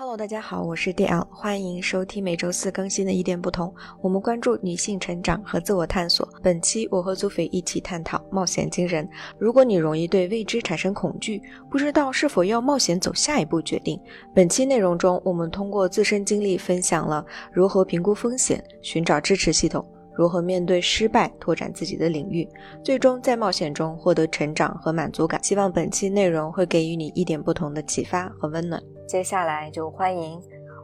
Hello，大家好，我是 DL，欢迎收听每周四更新的一点不同。我们关注女性成长和自我探索。本期我和祖菲一起探讨冒险精神。如果你容易对未知产生恐惧，不知道是否要冒险走下一步决定，本期内容中我们通过自身经历分享了如何评估风险、寻找支持系统。如何面对失败，拓展自己的领域，最终在冒险中获得成长和满足感。希望本期内容会给予你一点不同的启发和温暖。接下来就欢迎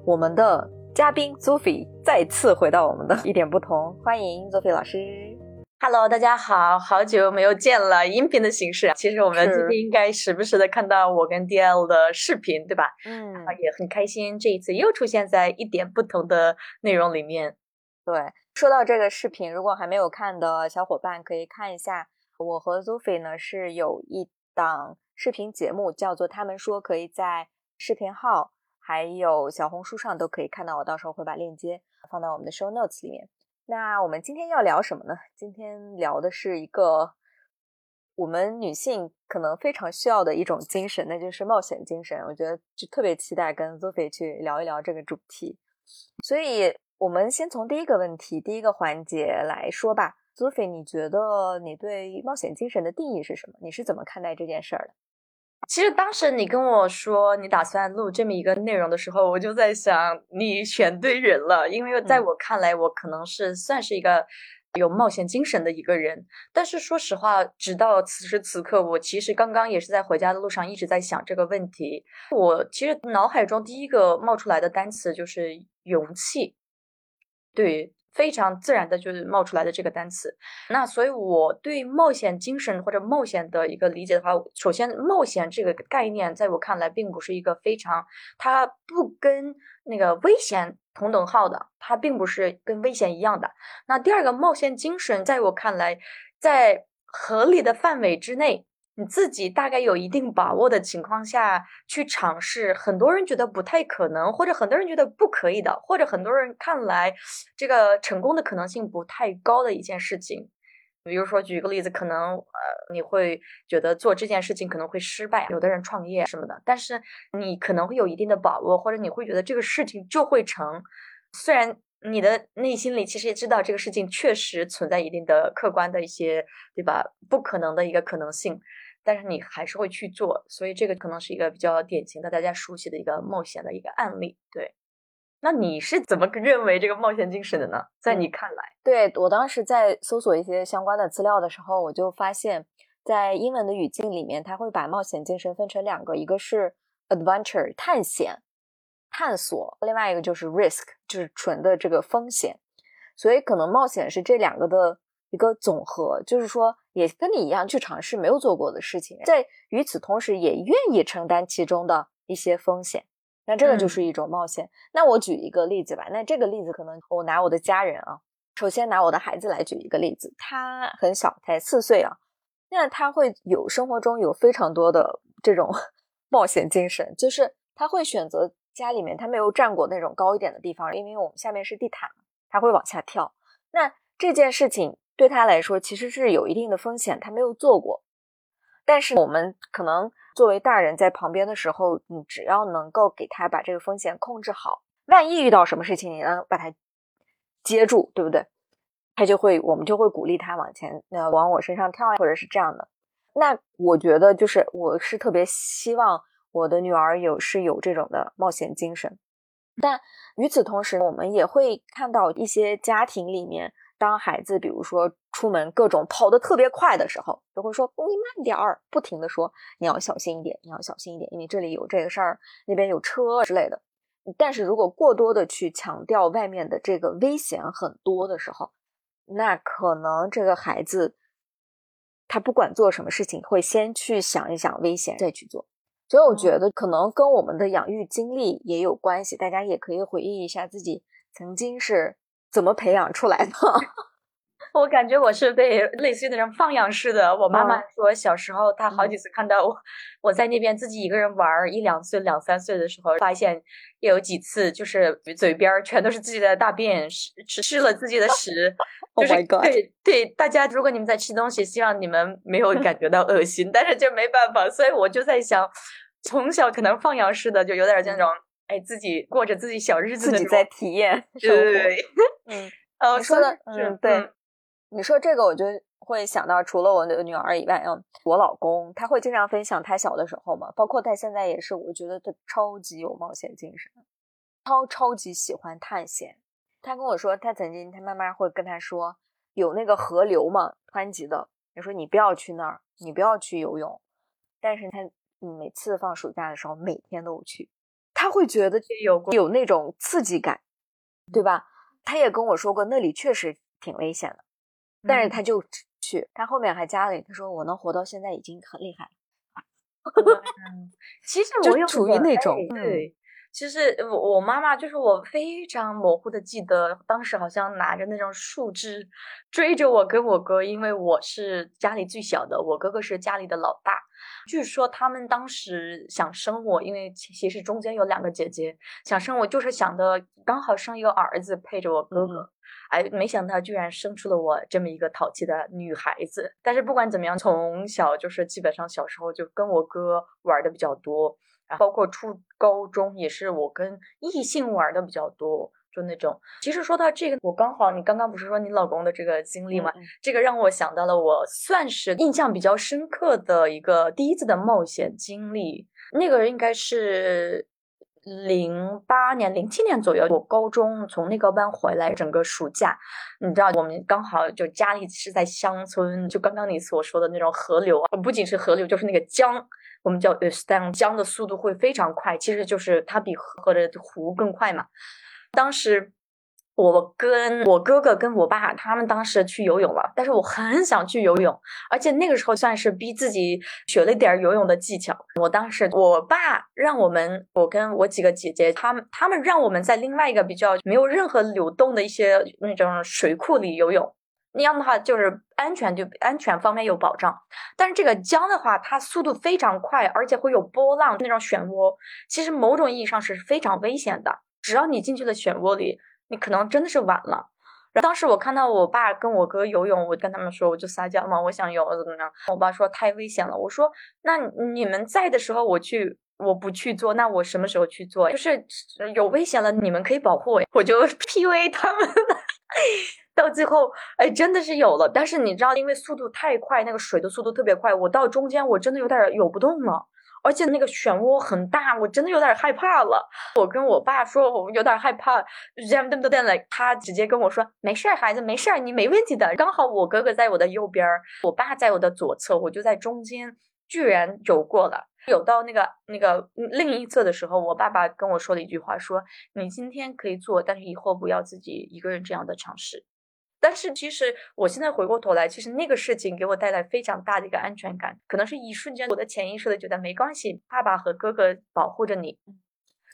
我们的嘉宾 Sophie 再次回到我们的一点不同，欢迎 Sophie 老师。Hello，大家好，好久没有见了，音频的形式。其实我们今天应该时不时的看到我跟 DL 的视频，对吧？嗯，也很开心，这一次又出现在一点不同的内容里面。对。说到这个视频，如果还没有看的小伙伴可以看一下。我和 Zoe 呢是有一档视频节目，叫做《他们说》，可以在视频号还有小红书上都可以看到。我到时候会把链接放到我们的 Show Notes 里面。那我们今天要聊什么呢？今天聊的是一个我们女性可能非常需要的一种精神，那就是冒险精神。我觉得就特别期待跟 Zoe 去聊一聊这个主题，所以。我们先从第一个问题、第一个环节来说吧。Zoe，，你觉得你对冒险精神的定义是什么？你是怎么看待这件事儿的？其实当时你跟我说你打算录这么一个内容的时候，我就在想你选对人了，因为在我看来，我可能是算是一个有冒险精神的一个人。但是说实话，直到此时此刻，我其实刚刚也是在回家的路上一直在想这个问题。我其实脑海中第一个冒出来的单词就是勇气。对，非常自然的就是冒出来的这个单词。那所以我对冒险精神或者冒险的一个理解的话，首先冒险这个概念在我看来并不是一个非常，它不跟那个危险同等号的，它并不是跟危险一样的。那第二个冒险精神在我看来，在合理的范围之内。你自己大概有一定把握的情况下去尝试，很多人觉得不太可能，或者很多人觉得不可以的，或者很多人看来这个成功的可能性不太高的一件事情。比如说，举一个例子，可能呃你会觉得做这件事情可能会失败，有的人创业什么的，但是你可能会有一定的把握，或者你会觉得这个事情就会成，虽然你的内心里其实也知道这个事情确实存在一定的客观的一些，对吧？不可能的一个可能性。但是你还是会去做，所以这个可能是一个比较典型的大家熟悉的一个冒险的一个案例。对，那你是怎么 认为这个冒险精神的呢？在你看来，对我当时在搜索一些相关的资料的时候，我就发现，在英文的语境里面，它会把冒险精神分成两个，一个是 adventure 探险、探索，另外一个就是 risk 就是纯的这个风险。所以可能冒险是这两个的。一个总和，就是说，也跟你一样去尝试没有做过的事情，在与此同时也愿意承担其中的一些风险，那这个就是一种冒险。那我举一个例子吧，那这个例子可能我拿我的家人啊，首先拿我的孩子来举一个例子，他很小，才四岁啊，那他会有生活中有非常多的这种 冒险精神，就是他会选择家里面他没有站过那种高一点的地方，因为我们下面是地毯，他会往下跳。那这件事情。对他来说，其实是有一定的风险，他没有做过。但是我们可能作为大人在旁边的时候，你只要能够给他把这个风险控制好，万一遇到什么事情，你能把他接住，对不对？他就会，我们就会鼓励他往前，那往我身上跳啊，或者是这样的。那我觉得，就是我是特别希望我的女儿有是有这种的冒险精神。但与此同时，我们也会看到一些家庭里面。当孩子比如说出门各种跑得特别快的时候，就会说你慢点儿，不停的说你要小心一点，你要小心一点，因为这里有这个事儿，那边有车之类的。但是如果过多的去强调外面的这个危险很多的时候，那可能这个孩子他不管做什么事情，会先去想一想危险再去做。所以我觉得可能跟我们的养育经历也有关系，大家也可以回忆一下自己曾经是。怎么培养出来的？我感觉我是被类似于那种放养式的。我妈妈说，小时候她好几次看到我，我在那边自己一个人玩儿，一两岁、两三岁的时候，发现也有几次就是嘴边全都是自己的大便，吃吃了自己的屎。就是对对，大家如果你们在吃东西，希望你们没有感觉到恶心，但是就没办法。所以我就在想，从小可能放养式的，就有点这种哎自己过着自己小日子，自己在体验生活。嗯，呃，你说的嗯对，你说这个我就会想到，除了我的女儿以外，嗯，我老公他会经常分享他小的时候嘛，包括他现在也是，我觉得他超级有冒险精神，超超级喜欢探险。他跟我说，他曾经他妈妈会跟他说，有那个河流嘛，湍急的，你说你不要去那儿，你不要去游泳。但是他每次放暑假的时候，每天都去，他会觉得有有那种刺激感，对吧？他也跟我说过，那里确实挺危险的，但是他就去。他后面还加了，他说我能活到现在已经很厉害了。其实我有处于那种对。其实我我妈妈就是我非常模糊的记得，当时好像拿着那种树枝追着我跟我哥，因为我是家里最小的，我哥哥是家里的老大。据说他们当时想生我，因为其实中间有两个姐姐想生我，就是想的刚好生一个儿子配着我哥哥。哎，没想到居然生出了我这么一个淘气的女孩子。但是不管怎么样，从小就是基本上小时候就跟我哥玩的比较多。包括初高中也是我跟异性玩的比较多，就那种。其实说到这个，我刚好你刚刚不是说你老公的这个经历吗？这个让我想到了我算是印象比较深刻的一个第一次的冒险经历。那个应该是零八年、零七年左右，我高中从内高班回来，整个暑假，你知道我们刚好就家里是在乡村，就刚刚你所说的那种河流啊，不仅是河流，就是那个江。我们叫呃，stan 江的速度会非常快，其实就是它比河的湖更快嘛。当时我跟我哥哥跟我爸他们当时去游泳了，但是我很想去游泳，而且那个时候算是逼自己学了一点游泳的技巧。我当时我爸让我们，我跟我几个姐姐，他们他们让我们在另外一个比较没有任何流动的一些那种水库里游泳。那样的话，就是安全就安全方面有保障，但是这个江的话，它速度非常快，而且会有波浪那种漩涡，其实某种意义上是非常危险的。只要你进去了漩涡里，你可能真的是晚了。当时我看到我爸跟我哥游泳，我跟他们说，我就撒娇嘛，我想游怎么样？我爸说太危险了。我说那你们在的时候我去，我不去做，那我什么时候去做？就是有危险了，你们可以保护我，我就 PUA 他们。到最后，哎，真的是有了，但是你知道，因为速度太快，那个水的速度特别快，我到中间我真的有点游不动了，而且那个漩涡很大，我真的有点害怕了。我跟我爸说，我有点害怕，然后？他直接跟我说，没事儿，孩子，没事儿，你没问题的。刚好我哥哥在我的右边，我爸在我的左侧，我就在中间，居然游过了。游到那个那个另一侧的时候，我爸爸跟我说了一句话，说你今天可以做，但是以后不要自己一个人这样的尝试。但是其实我现在回过头来，其实那个事情给我带来非常大的一个安全感，可能是一瞬间我的潜意识的觉得没关系，爸爸和哥哥保护着你。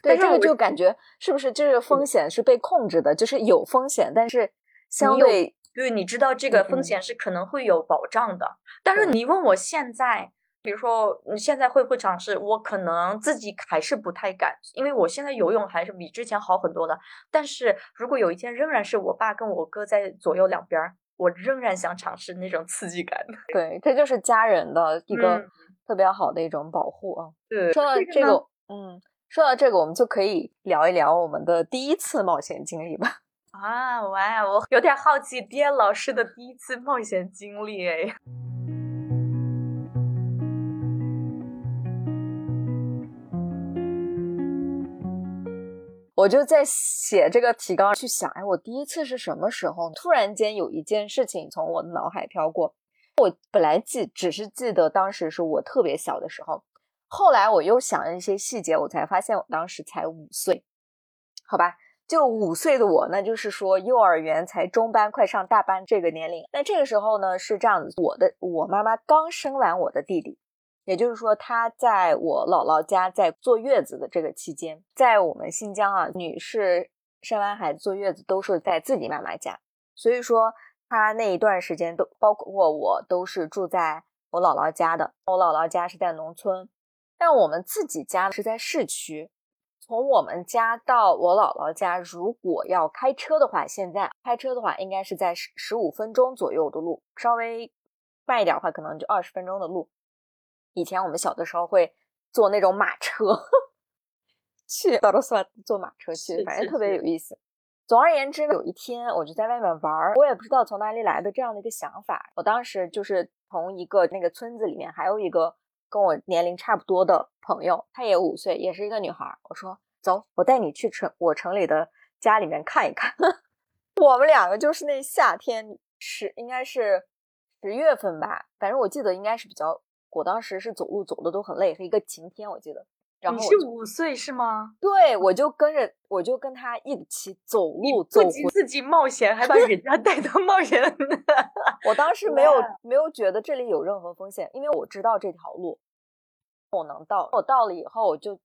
对，这个就感觉是不是这个风险是被控制的，就是有风险，但是相对对，你知道这个风险是可能会有保障的。但是你问我现在。比如说，你现在会不会尝试？我可能自己还是不太敢，因为我现在游泳还是比之前好很多的。但是如果有一天仍然是我爸跟我哥在左右两边，我仍然想尝试那种刺激感。对，这就是家人的一个特别好的一种保护啊。对，说到这个，嗯，说到这个，我们就可以聊一聊我们的第一次冒险经历吧。啊，哇，我有点好奇爹老师的第一次冒险经历哎。我就在写这个提纲，去想，哎，我第一次是什么时候？突然间有一件事情从我的脑海飘过。我本来记只是记得当时是我特别小的时候，后来我又想了一些细节，我才发现我当时才五岁。好吧，就五岁的我，那就是说幼儿园才中班，快上大班这个年龄。那这个时候呢是这样子，我的我妈妈刚生完我的弟弟。也就是说，她在我姥姥家在坐月子的这个期间，在我们新疆啊，女士生完孩子坐月子都是在自己妈妈家，所以说她那一段时间都包括我都是住在我姥姥家的。我姥姥家是在农村，但我们自己家是在市区。从我们家到我姥姥家，如果要开车的话，现在开车的话应该是在十十五分钟左右的路，稍微慢一点的话，可能就二十分钟的路。以前我们小的时候会坐那种马车，去到了算坐马车去，反正特别有意思。总而言之，有一天我就在外面玩儿，我也不知道从哪里来的这样的一个想法。我当时就是从一个那个村子里面，还有一个跟我年龄差不多的朋友，她也五岁，也是一个女孩。我说：“走，我带你去城我城里的家里面看一看。”我们两个就是那夏天十应该是十月份吧，反正我记得应该是比较。我当时是走路走的都很累，是一个晴天，我记得。然后你是五岁是吗？对，我就跟着，我就跟他一起走路，走自己冒险，还把人家带到冒险。我当时没有没有觉得这里有任何风险，因为我知道这条路我能到。我到了以后，我就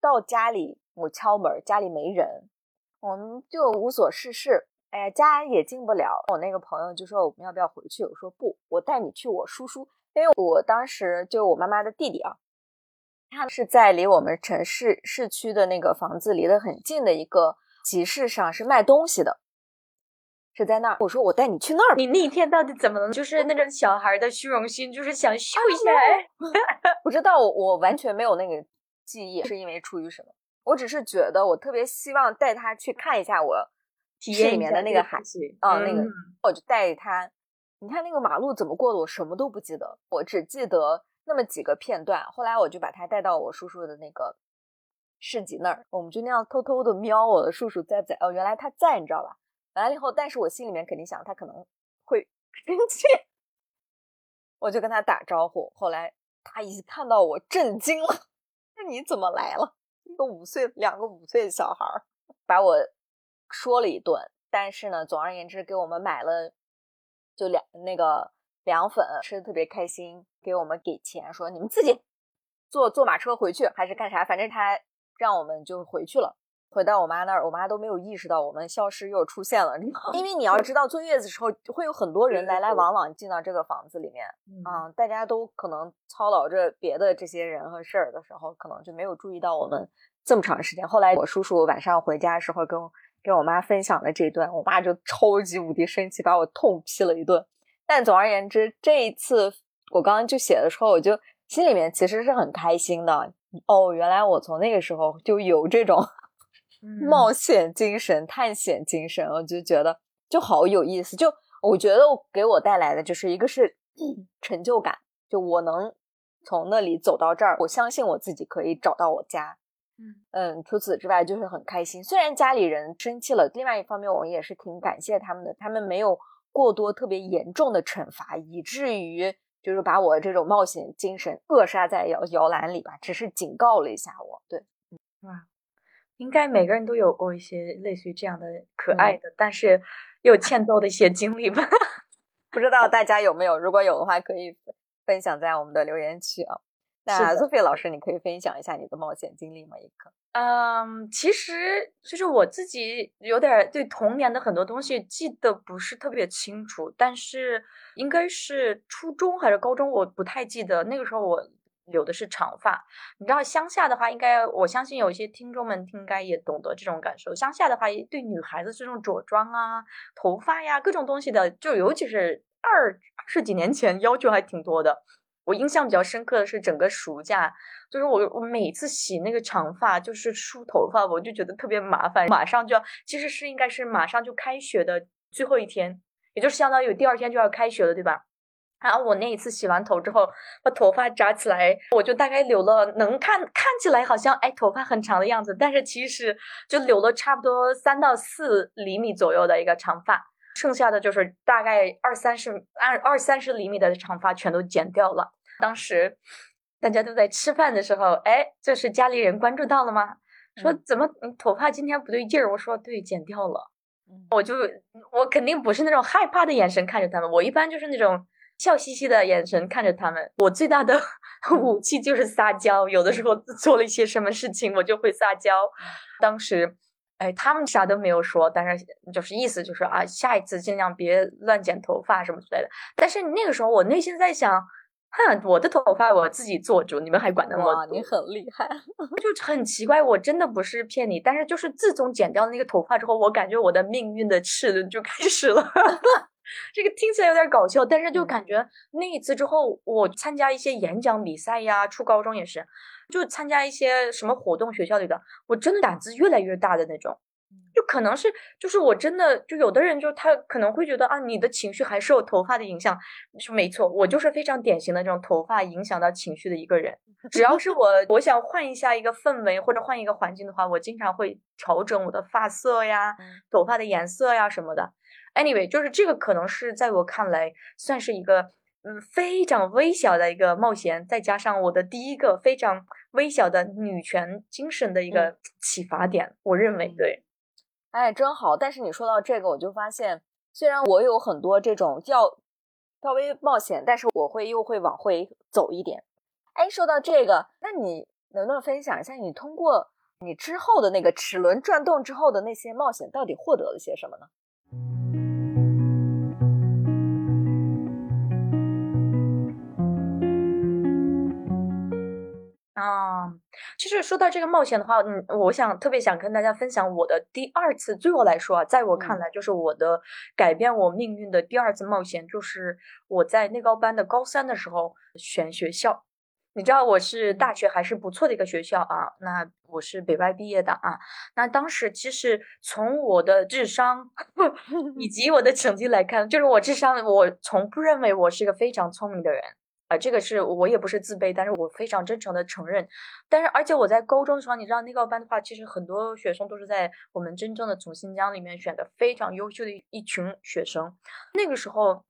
到家里，我敲门，家里没人，我们就无所事事。哎呀，家也进不了。我那个朋友就说：“我们要不要回去？”我说：“不，我带你去我叔叔，因为我当时就我妈妈的弟弟啊。”他是在离我们城市市区的那个房子离得很近的一个集市上，是卖东西的，是在那儿。我说我带你去那儿。你那天到底怎么了？就是那种小孩的虚荣心，就是想秀一下。不知道，我完全没有那个记忆，是因为出于什么？我只是觉得我特别希望带他去看一下我体验里面的那个海，啊，那个我就带着他。你看那个马路怎么过的？我什么都不记得，我只记得。那么几个片段，后来我就把他带到我叔叔的那个市集那儿，我们就那样偷偷的瞄我的叔叔在不在？哦，原来他在，你知道吧？完了以后，但是我心里面肯定想他可能会生气，我就跟他打招呼。后来他一看到我震惊了，那你怎么来了？一个五岁，两个五岁的小孩儿，把我说了一顿。但是呢，总而言之，给我们买了就凉那个。凉粉吃的特别开心，给我们给钱，说你们自己坐坐马车回去还是干啥？反正他让我们就回去了。回到我妈那儿，我妈都没有意识到我们消失又出现了。因为你要知道，坐月子时候会有很多人来来往往进到这个房子里面啊，大家都可能操劳着别的这些人和事儿的时候，可能就没有注意到我们这么长时间。后来我叔叔晚上回家的时候跟跟我妈分享了这段，我妈就超级无敌生气，把我痛批了一顿。但总而言之，这一次我刚刚就写的时候，我就心里面其实是很开心的。哦，原来我从那个时候就有这种冒险精神、探险精神，我就觉得就好有意思。就我觉得给我带来的就是一个是 成就感，就我能从那里走到这儿，我相信我自己可以找到我家。嗯嗯，除此之外就是很开心。虽然家里人生气了，另外一方面我也是挺感谢他们的，他们没有。过多特别严重的惩罚，以至于就是把我这种冒险精神扼杀在摇摇篮里吧。只是警告了一下我，对，哇，应该每个人都有过一些类似于这样的可爱的，但是又欠揍的一些经历吧。不知道大家有没有？如果有的话，可以分享在我们的留言区啊。那 Sophie 老师，你可以分享一下你的冒险经历吗？一个。嗯，其实就是我自己有点对童年的很多东西记得不是特别清楚，但是应该是初中还是高中，我不太记得。那个时候我留的是长发，你知道乡下的话，应该我相信有一些听众们应该也懂得这种感受。乡下的话，对女孩子这种着装啊、头发呀、各种东西的，就尤其是二二十几年前要求还挺多的。我印象比较深刻的是整个暑假，就是我我每次洗那个长发，就是梳头发，我就觉得特别麻烦。马上就要，其实是应该是马上就开学的最后一天，也就是相当于第二天就要开学了，对吧？然后我那一次洗完头之后，把头发扎起来，我就大概留了能看看起来好像哎头发很长的样子，但是其实就留了差不多三到四厘米左右的一个长发。剩下的就是大概二三十、二二三十厘米的长发全都剪掉了。当时大家都在吃饭的时候，哎，这是家里人关注到了吗？说怎么你头发今天不对劲儿？我说对，剪掉了。我就我肯定不是那种害怕的眼神看着他们，我一般就是那种笑嘻嘻的眼神看着他们。我最大的武器就是撒娇，有的时候做了一些什么事情，我就会撒娇。当时。哎，他们啥都没有说，但是就是意思就是啊，下一次尽量别乱剪头发什么之类的。但是那个时候我内心在想，哼，我的头发我自己做主，你们还管那么多？你很厉害，就很奇怪。我真的不是骗你，但是就是自从剪掉那个头发之后，我感觉我的命运的齿轮就开始了。这个听起来有点搞笑，但是就感觉那一次之后，我参加一些演讲比赛呀，初高中也是。就参加一些什么活动，学校里的，我真的胆子越来越大的那种。就可能是，就是我真的就有的人就他可能会觉得啊，你的情绪还受头发的影响，是没错，我就是非常典型的这种头发影响到情绪的一个人。只要是我我想换一下一个氛围或者换一个环境的话，我经常会调整我的发色呀、头发的颜色呀什么的。Anyway，就是这个可能是在我看来算是一个嗯非常微小的一个冒险，再加上我的第一个非常微小的女权精神的一个启发点，我认为对。哎，真好！但是你说到这个，我就发现，虽然我有很多这种要稍微冒险，但是我会又会往回走一点。哎，说到这个，那你能不能分享一下，你通过你之后的那个齿轮转动之后的那些冒险，到底获得了些什么呢？其实说到这个冒险的话，嗯，我想特别想跟大家分享我的第二次，对我来说啊，在我看来就是我的改变我命运的第二次冒险，就是我在内高班的高三的时候选学校。你知道我是大学还是不错的一个学校啊，那我是北外毕业的啊，那当时其实从我的智商以 及我的成绩来看，就是我智商，我从不认为我是一个非常聪明的人。啊，这个是我也不是自卑，但是我非常真诚的承认。但是，而且我在高中的时候，你知道内高班的话，其实很多学生都是在我们真正的从新疆里面选的非常优秀的一群学生。那个时候，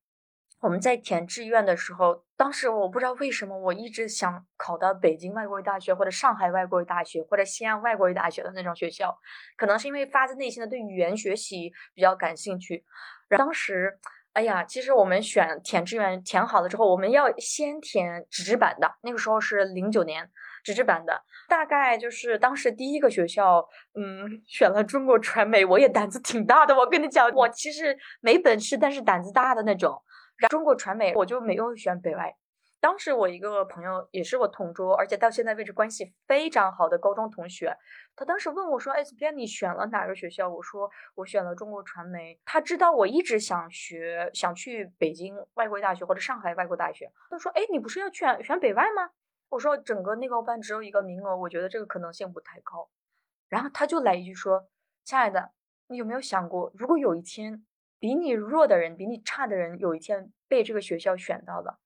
我们在填志愿的时候，当时我不知道为什么，我一直想考到北京外国语大学，或者上海外国语大学，或者西安外国语大学的那种学校。可能是因为发自内心的对语言学习比较感兴趣。当时。哎呀，其实我们选填志愿填好了之后，我们要先填纸质版的。那个时候是零九年，纸质版的，大概就是当时第一个学校，嗯，选了中国传媒。我也胆子挺大的，我跟你讲，我其实没本事，但是胆子大的那种。中国传媒我就没有选北外。当时我一个朋友也是我同桌，而且到现在为止关系非常好的高中同学，他当时问我说：“哎，怎么样？你选了哪个学校？”我说：“我选了中国传媒。”他知道我一直想学，想去北京外国语大学或者上海外国大学。他说：“哎，你不是要选选北外吗？”我说：“整个内高班只有一个名额，我觉得这个可能性不太高。”然后他就来一句说：“亲爱的，你有没有想过，如果有一天比你弱的人、比你差的人，有一天被这个学校选到了？”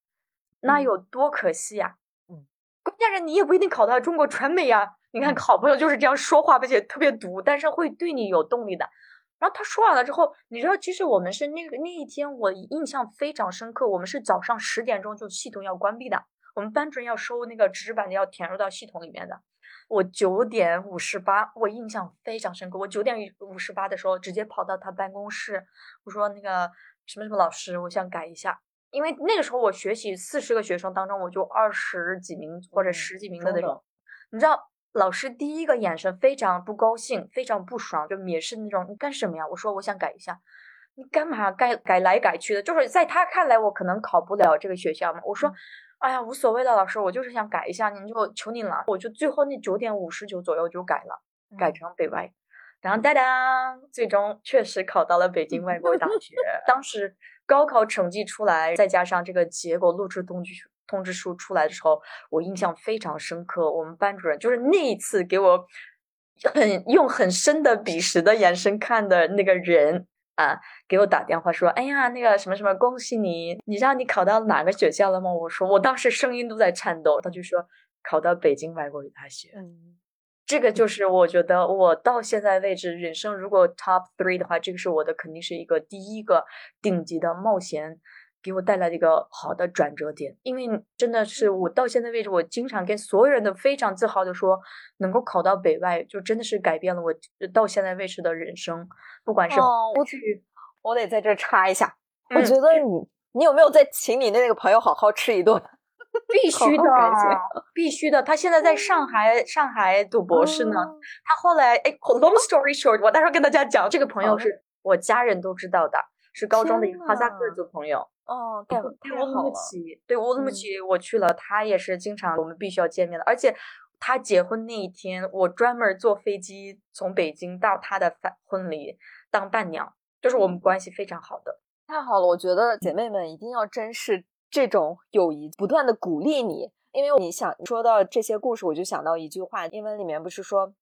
那有多可惜呀！嗯，关键是你也不一定考到中国传媒呀。你看，好朋友就是这样说话，而且特别毒，但是会对你有动力的。然后他说完了之后，你知道，其实我们是那个那一天，我印象非常深刻。我们是早上十点钟就系统要关闭的，我们班主任要收那个纸板的，要填入到系统里面的。我九点五十八，我印象非常深刻。我九点五十八的时候直接跑到他办公室，我说那个什么什么老师，我想改一下。因为那个时候我学习四十个学生当中，我就二十几名或者十几名的那种，你知道，老师第一个眼神非常不高兴，非常不爽，就蔑视那种你干什么呀？我说我想改一下，你干嘛改改来改去的？就是在他看来我可能考不了这个学校嘛。我说，哎呀，无所谓的，老师，我就是想改一下，您就求您了。我就最后那九点五十九左右就改了，改成北外，然后哒哒，最终确实考到了北京外国语大学。当时。高考成绩出来，再加上这个结果录制通知通知书出来的时候，我印象非常深刻。我们班主任就是那一次给我很用很深的鄙视的眼神看的那个人啊，给我打电话说：“哎呀，那个什么什么，恭喜你！你知道你考到哪个学校了吗？”我说：“我当时声音都在颤抖。”他就说：“考到北京外国语大学。”嗯。这个就是我觉得我到现在为止人生如果 top three 的话，这个是我的肯定是一个第一个顶级的冒险，给我带来的一个好的转折点。因为真的是我到现在为止，我经常跟所有人都非常自豪的说，能够考到北外，就真的是改变了我到现在为止的人生。不管是我去，我得在这插一下，我觉得你你有没有在请你那个朋友好好吃一顿？必须的，必须的。他现在在上海，上海读博士呢。他后来，哎，long story short，我待会儿跟大家讲。这个朋友是我家人都知道的，是高中的一个哈萨克族朋友。哦，对，对乌鲁木齐，对乌鲁木齐，我去了，他也是经常我们必须要见面的。而且他结婚那一天，我专门坐飞机从北京到他的婚婚礼当伴娘，就是我们关系非常好的。太好了，我觉得姐妹们一定要珍视。这种友谊不断的鼓励你，因为你想说到这些故事，我就想到一句话，英文里面不是说，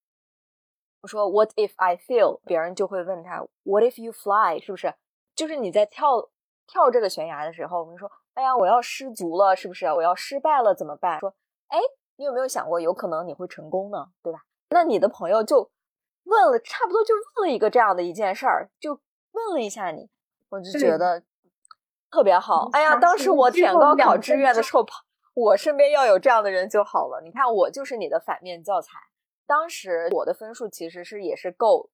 我说 What if I fail？别人就会问他 What if you fly？是不是？就是你在跳跳这个悬崖的时候，我们说，哎呀，我要失足了，是不是？我要失败了怎么办？说，哎，你有没有想过，有可能你会成功呢？对吧？那你的朋友就问了，差不多就问了一个这样的一件事儿，就问了一下你，我就觉得特别好。哎呀，当时我填高考志愿的时候，我身边要有这样的人就好了。你看，我就是你的反面教材。当时我的分数其实是也是够，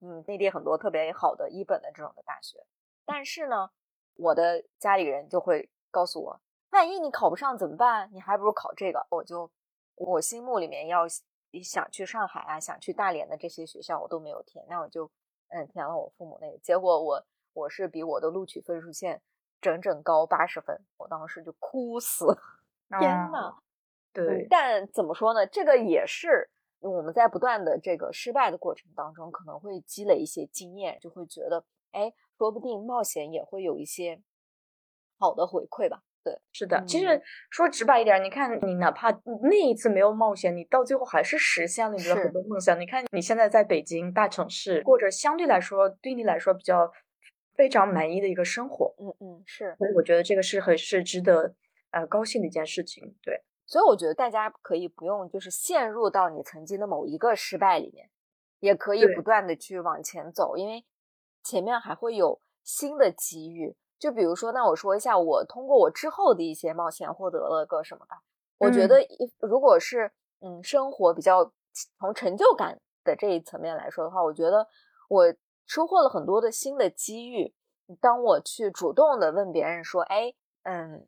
嗯，内地很多特别好的一本的这种的大学。但是呢，我的家里人就会告诉我，万一你考不上怎么办？你还不如考这个。我就我心目里面要想去上海啊，想去大连的这些学校，我都没有填。那我就嗯填了我父母那个。结果我我是比我的录取分数线整整高八十分，我当时就哭死。天呐，对。但怎么说呢？这个也是我们在不断的这个失败的过程当中，可能会积累一些经验，就会觉得哎。说不定冒险也会有一些好的回馈吧。对，是的。其实说直白一点，你看，你哪怕那一次没有冒险，你到最后还是实现了你的很多梦想。你看，你现在在北京大城市，过着相对来说对你来说比较非常满意的一个生活。嗯嗯，是。所以我觉得这个是很是值得呃高兴的一件事情。对，所以我觉得大家可以不用就是陷入到你曾经的某一个失败里面，也可以不断的去往前走，因为。前面还会有新的机遇，就比如说，那我说一下，我通过我之后的一些冒险获得了个什么吧？我觉得，如果是嗯，生活比较从成就感的这一层面来说的话，我觉得我收获了很多的新的机遇。当我去主动的问别人说，哎，嗯，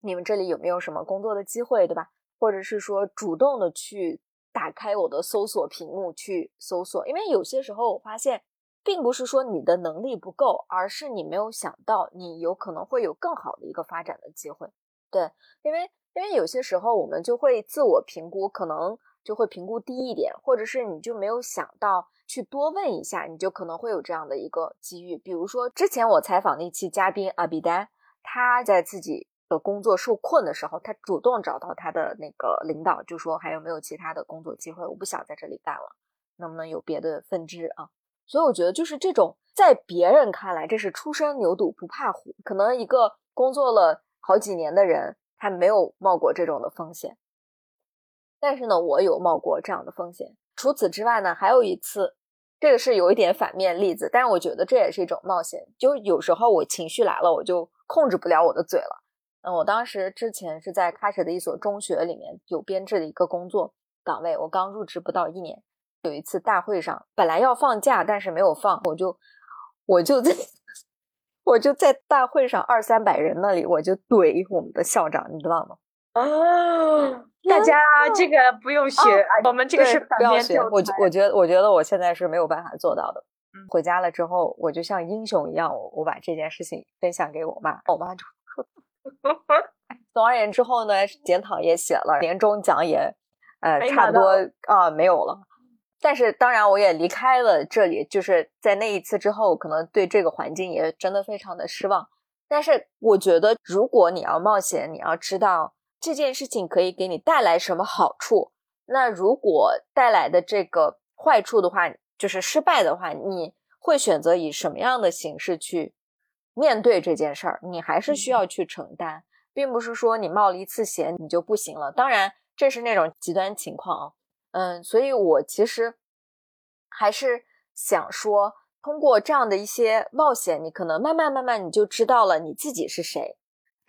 你们这里有没有什么工作的机会，对吧？或者是说主动的去打开我的搜索屏幕去搜索，因为有些时候我发现。并不是说你的能力不够，而是你没有想到你有可能会有更好的一个发展的机会。对，因为因为有些时候我们就会自我评估，可能就会评估低一点，或者是你就没有想到去多问一下，你就可能会有这样的一个机遇。比如说之前我采访那期嘉宾阿比丹，他在自己的工作受困的时候，他主动找到他的那个领导，就说还有没有其他的工作机会？我不想在这里干了，能不能有别的分支啊？所以我觉得就是这种，在别人看来这是初生牛犊不怕虎，可能一个工作了好几年的人，他没有冒过这种的风险。但是呢，我有冒过这样的风险。除此之外呢，还有一次，这个是有一点反面例子，但是我觉得这也是一种冒险。就有时候我情绪来了，我就控制不了我的嘴了。嗯，我当时之前是在喀什的一所中学里面有编制的一个工作岗位，我刚入职不到一年。有一次大会上，本来要放假，但是没有放，我就我就在 我就在大会上二三百人那里，我就怼我们的校长，你知道吗？啊，大家这个不用学，我们这个是不要学。我我觉得我觉得我现在是没有办法做到的。回家了之后，我就像英雄一样，我我把这件事情分享给我妈，我妈就说。总而言之后呢，检讨也写了，年终奖也呃差不多啊没有了。但是当然，我也离开了这里，就是在那一次之后，可能对这个环境也真的非常的失望。但是我觉得，如果你要冒险，你要知道这件事情可以给你带来什么好处。那如果带来的这个坏处的话，就是失败的话，你会选择以什么样的形式去面对这件事儿？你还是需要去承担，并不是说你冒了一次险你就不行了。当然，这是那种极端情况啊。嗯，所以我其实还是想说，通过这样的一些冒险，你可能慢慢慢慢你就知道了你自己是谁，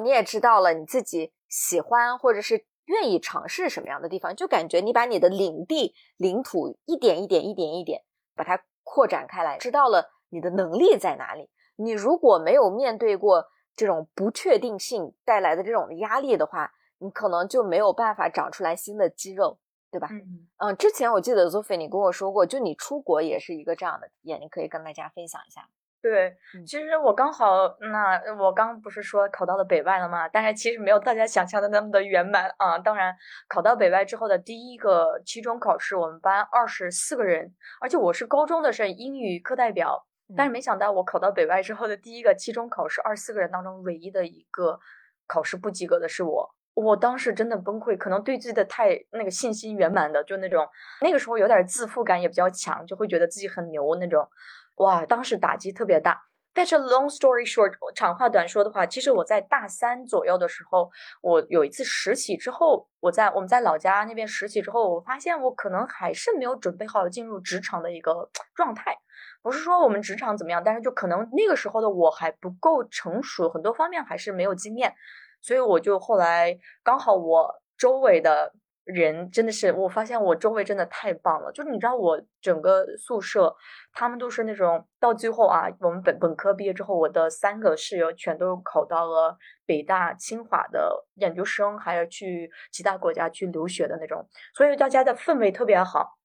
你也知道了你自己喜欢或者是愿意尝试什么样的地方，就感觉你把你的领地、领土一点一点、一点一点把它扩展开来，知道了你的能力在哪里。你如果没有面对过这种不确定性带来的这种压力的话，你可能就没有办法长出来新的肌肉。对吧？嗯嗯，之前我记得 Zoe 你跟我说过，就你出国也是一个这样的体验，你可以跟大家分享一下。对，其实我刚好，那我刚不是说考到了北外了吗？但是其实没有大家想象的那么的圆满啊。当然，考到北外之后的第一个期中考试，我们班二十四个人，而且我是高中的是英语课代表，但是没想到我考到北外之后的第一个期中考试，二十四个人当中唯一的一个考试不及格的是我。我当时真的崩溃，可能对自己的太那个信心圆满的，就那种那个时候有点自负感也比较强，就会觉得自己很牛那种。哇，当时打击特别大。但是 long story short，长话短说的话，其实我在大三左右的时候，我有一次实习之后，我在我们在老家那边实习之后，我发现我可能还是没有准备好进入职场的一个状态。不是说我们职场怎么样，但是就可能那个时候的我还不够成熟，很多方面还是没有经验，所以我就后来刚好我周围的。人真的是，我发现我周围真的太棒了。就是你知道，我整个宿舍，他们都是那种到最后啊，我们本本科毕业之后，我的三个室友全都考到了北大、清华的研究生，还有去其他国家去留学的那种，所以大家的氛围特别好。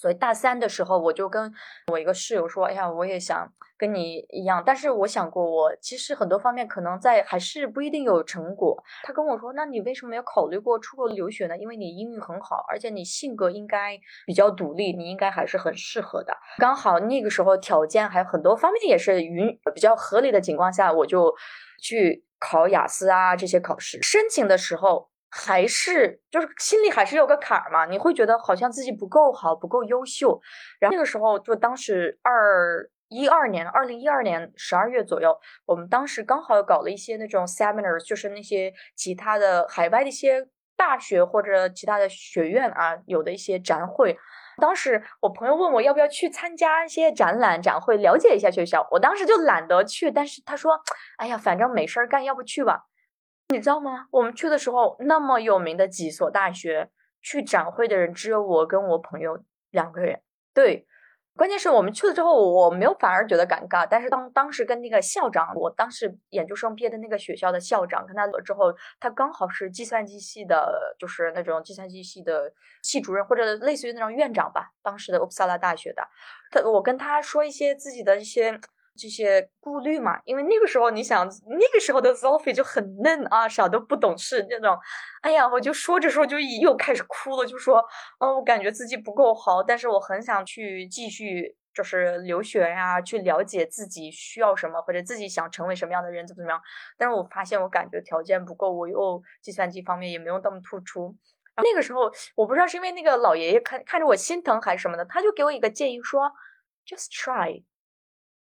所以大三的时候，我就跟我一个室友说：“哎呀，我也想跟你一样，但是我想过，我其实很多方面可能在还是不一定有成果。”他跟我说：“那你为什么没有考虑过出国留学呢？因为你英语很好，而且你性格应该比较独立，你应该还是很适合的。刚好那个时候条件还有很多方面也是允比较合理的情况下，我就去考雅思啊这些考试。申请的时候。”还是就是心里还是有个坎儿嘛，你会觉得好像自己不够好，不够优秀。然后那个时候就当时二一二年，二零一二年十二月左右，我们当时刚好搞了一些那种 seminars，就是那些其他的海外的一些大学或者其他的学院啊，有的一些展会。当时我朋友问我要不要去参加一些展览展会，了解一下学校。我当时就懒得去，但是他说：“哎呀，反正没事儿干，要不去吧。”你知道吗？我们去的时候，那么有名的几所大学，去展会的人只有我跟我朋友两个人。对，关键是我们去了之后，我没有反而觉得尴尬。但是当当时跟那个校长，我当时研究生毕业的那个学校的校长跟他了之后，他刚好是计算机系的，就是那种计算机系的系主任或者类似于那种院长吧。当时的乌普萨拉大学的，他我跟他说一些自己的一些。这些顾虑嘛，因为那个时候你想，那个时候的 Sophie 就很嫩啊，啥都不懂事那种。哎呀，我就说着说着就又开始哭了，就说，嗯，我感觉自己不够好，但是我很想去继续，就是留学呀，去了解自己需要什么，或者自己想成为什么样的人，怎么怎么样。但是我发现我感觉条件不够，我又计算机方面也没有那么突出。那个时候我不知道是因为那个老爷爷看看着我心疼还是什么的，他就给我一个建议说，just try。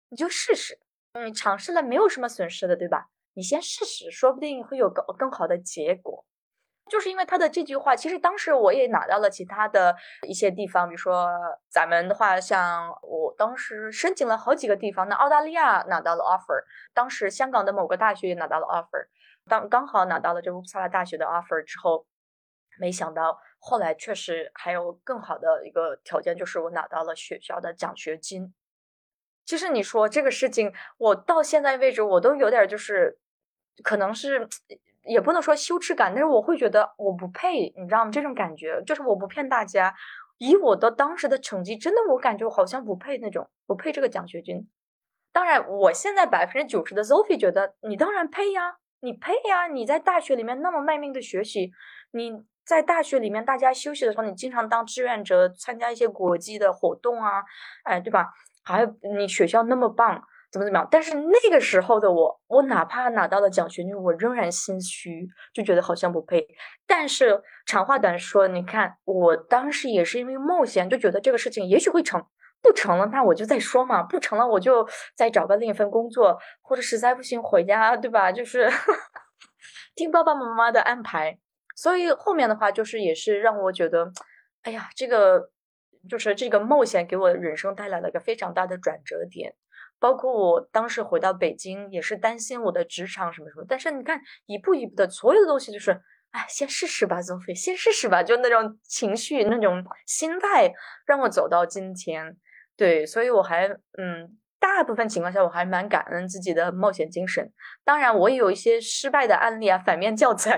你就试试，嗯尝试了没有什么损失的，对吧？你先试试，说不定会有更更好的结果。就是因为他的这句话，其实当时我也拿到了其他的一些地方，比如说咱们的话，像我当时申请了好几个地方，那澳大利亚拿到了 offer，当时香港的某个大学也拿到了 offer，当刚好拿到了这乌普萨拉大学的 offer 之后，没想到后来确实还有更好的一个条件，就是我拿到了学校的奖学金。其实你说这个事情，我到现在为止我都有点就是，可能是也不能说羞耻感，但是我会觉得我不配，你知道吗？这种感觉就是我不骗大家，以我的当时的成绩，真的我感觉我好像不配那种，不配这个奖学金。当然，我现在百分之九十的 Sophie 觉得你当然配呀，你配呀，你在大学里面那么卖命的学习，你在大学里面大家休息的时候，你经常当志愿者，参加一些国际的活动啊，哎，对吧？还你学校那么棒，怎么怎么样？但是那个时候的我，我哪怕拿到了奖学金，我仍然心虚，就觉得好像不配。但是长话短说，你看我当时也是因为冒险，就觉得这个事情也许会成，不成了那我就再说嘛，不成了我就再找个另一份工作，或者实在不行回家，对吧？就是 听爸爸妈妈的安排。所以后面的话就是也是让我觉得，哎呀，这个。就是这个冒险给我人生带来了一个非常大的转折点，包括我当时回到北京也是担心我的职场什么什么，但是你看一步一步的所有的东西就是，哎，先试试吧，宗飞，先试试吧，就那种情绪那种心态让我走到今天，对，所以我还嗯。大部分情况下，我还蛮感恩自己的冒险精神。当然，我也有一些失败的案例啊，反面教材。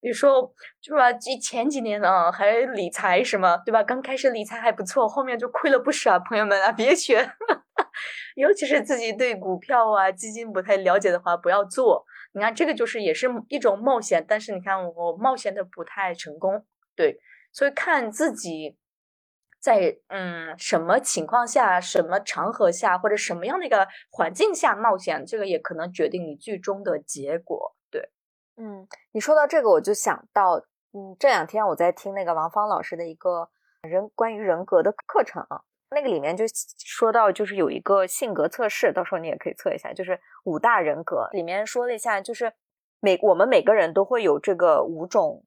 比如说，就是吧，前几年呢，还理财什么，对吧？刚开始理财还不错，后面就亏了不少。朋友们啊，别学，尤其是自己对股票啊、基金不太了解的话，不要做。你看，这个就是也是一种冒险，但是你看我冒险的不太成功，对，所以看自己。在嗯，什么情况下、什么场合下，或者什么样的一个环境下冒险，这个也可能决定你最终的结果。对，嗯，你说到这个，我就想到，嗯，这两天我在听那个王芳老师的一个人关于人格的课程，啊那个里面就说到，就是有一个性格测试，到时候你也可以测一下，就是五大人格里面说了一下，就是每我们每个人都会有这个五种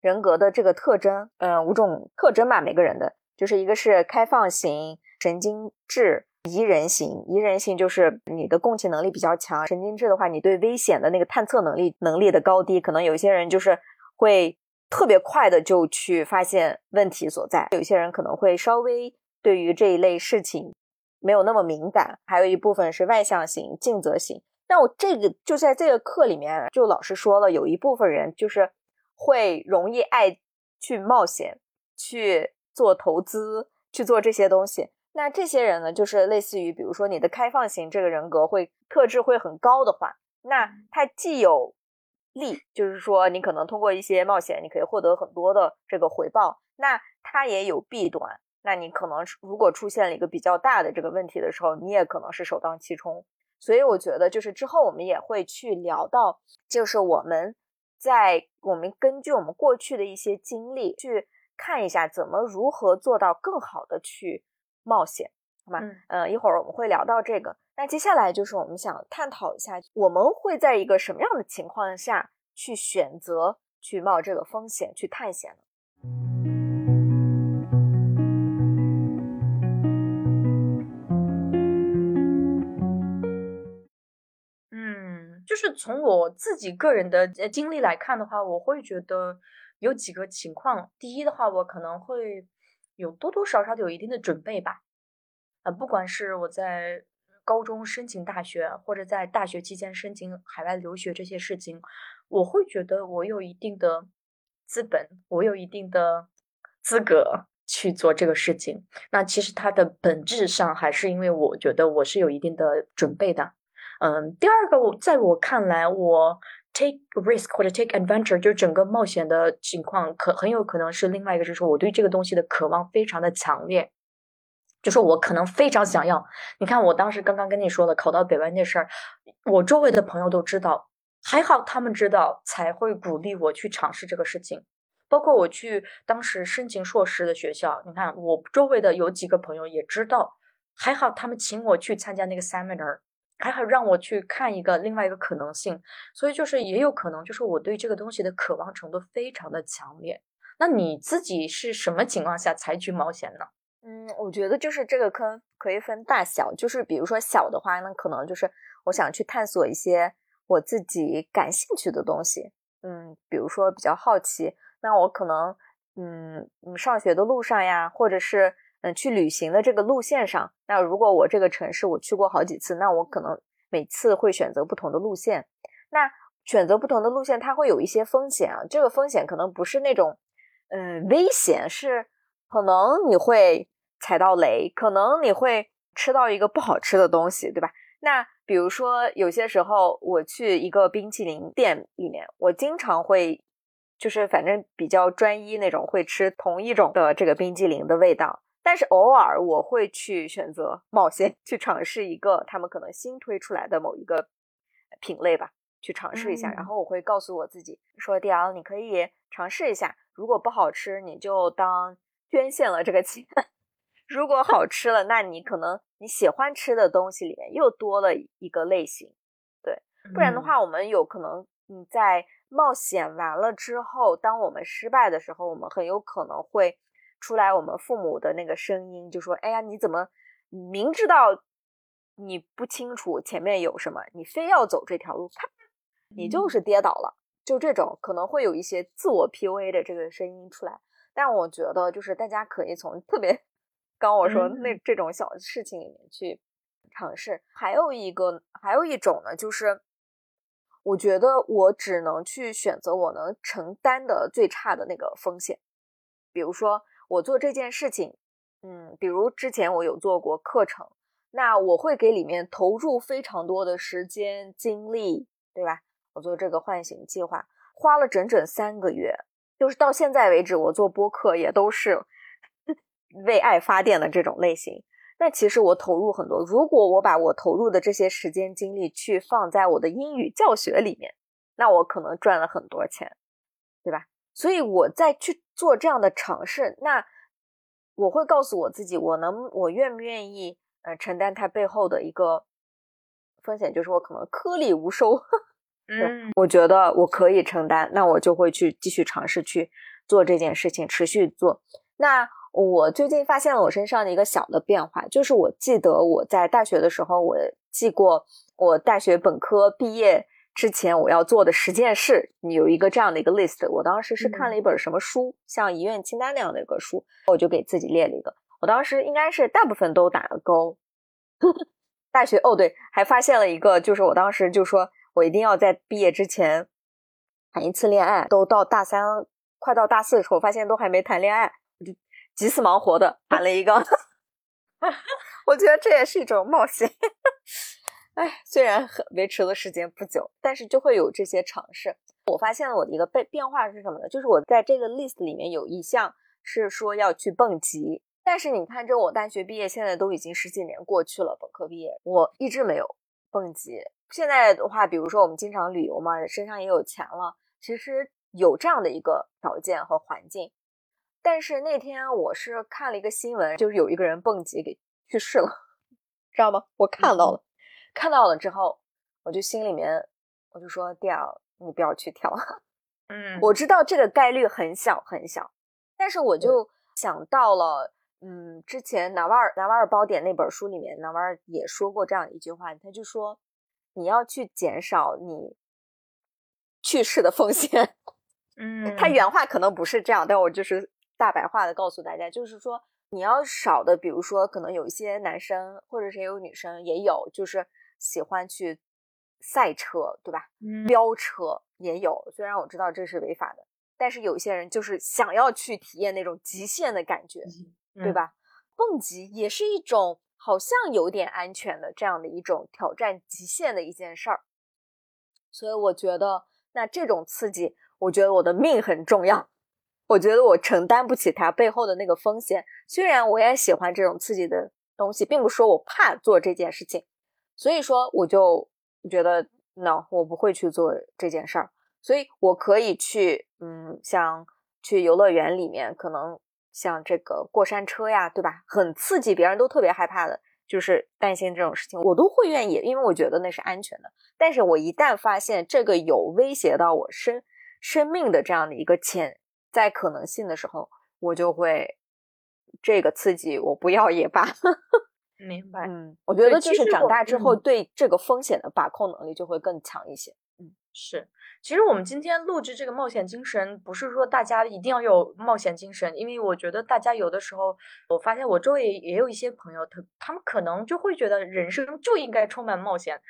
人格的这个特征，嗯，五种特征吧，每个人的，就是一个是开放型、神经质。宜人型，宜人型就是你的共情能力比较强；神经质的话，你对危险的那个探测能力能力的高低，可能有些人就是会特别快的就去发现问题所在，有些人可能会稍微对于这一类事情没有那么敏感。还有一部分是外向型、尽责型。那我这个就在这个课里面，就老师说了，有一部分人就是会容易爱去冒险、去做投资、去做这些东西。那这些人呢，就是类似于，比如说你的开放型这个人格会特质会很高的话，那他既有利，就是说你可能通过一些冒险，你可以获得很多的这个回报。那他也有弊端，那你可能如果出现了一个比较大的这个问题的时候，你也可能是首当其冲。所以我觉得，就是之后我们也会去聊到，就是我们在我们根据我们过去的一些经历去看一下，怎么如何做到更好的去。冒险，好吗？嗯，一会儿我们会聊到这个。那接下来就是我们想探讨一下，我们会在一个什么样的情况下去选择去冒这个风险去探险呢？就是从我自己个人的经历来看的话，我会觉得有几个情况。第一的话，我可能会。有多多少少的有一定的准备吧，呃，不管是我在高中申请大学，或者在大学期间申请海外留学这些事情，我会觉得我有一定的资本，我有一定的资格去做这个事情。那其实它的本质上还是因为我觉得我是有一定的准备的。嗯，第二个，我在我看来，我。take risk 或者 take adventure，就是整个冒险的情况，可很有可能是另外一个，就是我对这个东西的渴望非常的强烈，就是我可能非常想要。你看，我当时刚刚跟你说了考到北外那事儿，我周围的朋友都知道，还好他们知道才会鼓励我去尝试这个事情。包括我去当时申请硕士的学校，你看我周围的有几个朋友也知道，还好他们请我去参加那个 seminar。还好让我去看一个另外一个可能性，所以就是也有可能，就是我对这个东西的渴望程度非常的强烈。那你自己是什么情况下采取冒险呢？嗯，我觉得就是这个坑可以分大小，就是比如说小的话，那可能就是我想去探索一些我自己感兴趣的东西，嗯，比如说比较好奇，那我可能嗯嗯上学的路上呀，或者是。嗯，去旅行的这个路线上，那如果我这个城市我去过好几次，那我可能每次会选择不同的路线。那选择不同的路线，它会有一些风险啊。这个风险可能不是那种，嗯，危险，是可能你会踩到雷，可能你会吃到一个不好吃的东西，对吧？那比如说有些时候我去一个冰淇淋店里面，我经常会就是反正比较专一那种，会吃同一种的这个冰激凌的味道。但是偶尔我会去选择冒险，去尝试一个他们可能新推出来的某一个品类吧，去尝试一下。然后我会告诉我自己说：“迪昂，你可以尝试一下，如果不好吃，你就当捐献了这个钱；如果好 吃了，那你可能你喜欢吃的东西里面又多了一个类型。对，不然的话，我们有可能你在冒险完了之后，当我们失败的时候，我们很有可能会。”出来，我们父母的那个声音就说：“哎呀，你怎么明知道你不清楚前面有什么，你非要走这条路，啪，你就是跌倒了。”就这种可能会有一些自我 PUA 的这个声音出来。但我觉得，就是大家可以从特别刚我说那这种小事情里面去尝试。还有一个，还有一种呢，就是我觉得我只能去选择我能承担的最差的那个风险，比如说。我做这件事情，嗯，比如之前我有做过课程，那我会给里面投入非常多的时间精力，对吧？我做这个唤醒计划花了整整三个月，就是到现在为止，我做播客也都是 为爱发电的这种类型。那其实我投入很多，如果我把我投入的这些时间精力去放在我的英语教学里面，那我可能赚了很多钱，所以我再去做这样的尝试，那我会告诉我自己，我能，我愿不愿意，呃，承担它背后的一个风险，就是我可能颗粒无收。嗯，我觉得我可以承担，那我就会去继续尝试去做这件事情，持续做。那我最近发现了我身上的一个小的变化，就是我记得我在大学的时候，我记过我大学本科毕业之前我要做的十件事，有一个这样的一个 list。我当时是看了一本什么书，像遗愿清单那样的一个书，我就给自己列了一个。我当时应该是大部分都打了勾。大学哦对，还发现了一个，就是我当时就说。我一定要在毕业之前谈一次恋爱，都到大三，快到大四的时候，发现都还没谈恋爱，我就急死忙活的谈了一个。我觉得这也是一种冒险。哎，虽然很维持的时间不久，但是就会有这些尝试。我发现了我的一个变变化是什么呢？就是我在这个 list 里面有一项是说要去蹦极，但是你看，这我大学毕业，现在都已经十几年过去了，本科毕业，我一直没有蹦极。现在的话，比如说我们经常旅游嘛，身上也有钱了，其实有这样的一个条件和环境。但是那天我是看了一个新闻，就是有一个人蹦极给去世了，知道吗？我看到了，看到了之后，我就心里面我就说：“掉，你不要去跳。”嗯，我知道这个概率很小很小，但是我就想到了，嗯，之前《拿瓦尔拿瓦尔宝典》那本书里面，拿瓦尔也说过这样一句话，他就说。你要去减少你去世的风险，嗯，他原话可能不是这样，但我就是大白话的告诉大家，就是说你要少的，比如说可能有一些男生或者是也有女生也有，就是喜欢去赛车，对吧？飙车也有，虽然我知道这是违法的，但是有一些人就是想要去体验那种极限的感觉，对吧？蹦极也是一种。好像有点安全的这样的一种挑战极限的一件事儿，所以我觉得那这种刺激，我觉得我的命很重要，我觉得我承担不起它背后的那个风险。虽然我也喜欢这种刺激的东西，并不说我怕做这件事情，所以说我就觉得 no，我不会去做这件事儿。所以我可以去，嗯，像去游乐园里面可能。像这个过山车呀，对吧？很刺激，别人都特别害怕的，就是担心这种事情，我都会愿意，因为我觉得那是安全的。但是我一旦发现这个有威胁到我生生命的这样的一个潜在可能性的时候，我就会这个刺激我不要也罢。明白，嗯，我觉得就是长大之后对这个风险的把控能力就会更强一些。嗯，是。其实我们今天录制这个冒险精神，不是说大家一定要有冒险精神，因为我觉得大家有的时候，我发现我周围也有一些朋友，他他们可能就会觉得人生就应该充满冒险。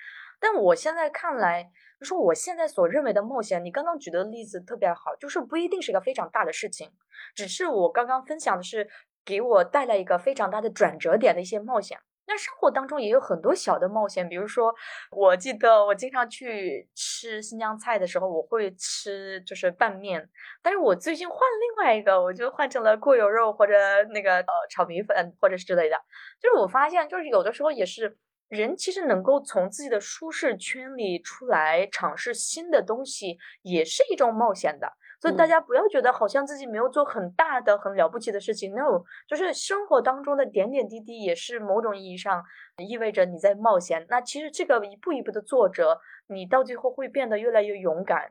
但我现在看来，就说我现在所认为的冒险，你刚刚举的例子特别好，就是不一定是一个非常大的事情，只是我刚刚分享的是给我带来一个非常大的转折点的一些冒险。那生活当中也有很多小的冒险，比如说，我记得我经常去吃新疆菜的时候，我会吃就是拌面，但是我最近换另外一个，我就换成了过油肉或者那个呃炒米粉或者是之类的。就是我发现，就是有的时候也是人其实能够从自己的舒适圈里出来尝试新的东西，也是一种冒险的。所以大家不要觉得好像自己没有做很大的、很了不起的事情，no，就是生活当中的点点滴滴也是某种意义上意味着你在冒险。那其实这个一步一步的做着，你到最后会变得越来越勇敢。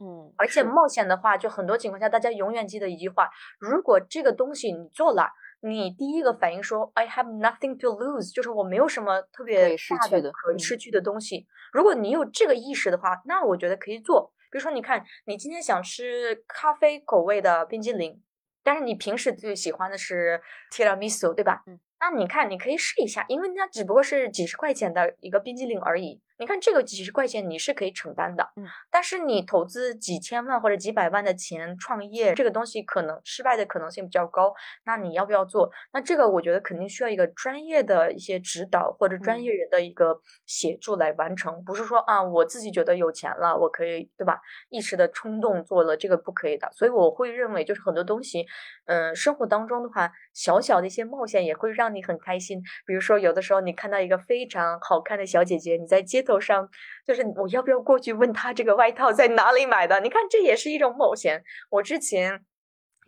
嗯，而且冒险的话，就很多情况下大家永远记得一句话：如果这个东西你做了，你第一个反应说 I have nothing to lose，就是我没有什么特别大的可失去的东西。如果你有这个意识的话，那我觉得可以做。比如说，你看，你今天想吃咖啡口味的冰激凌，但是你平时最喜欢的是 tiramisu，，对吧？嗯，那你看，你可以试一下，因为它只不过是几十块钱的一个冰激凌而已。你看这个几十块钱你是可以承担的，嗯，但是你投资几千万或者几百万的钱创业，这个东西可能失败的可能性比较高。那你要不要做？那这个我觉得肯定需要一个专业的一些指导或者专业人的一个协助来完成，不是说啊我自己觉得有钱了，我可以对吧？一时的冲动做了这个不可以的。所以我会认为就是很多东西，嗯，生活当中的话，小小的一些冒险也会让你很开心。比如说有的时候你看到一个非常好看的小姐姐，你在街。头上，就是我要不要过去问他这个外套在哪里买的？你看，这也是一种冒险。我之前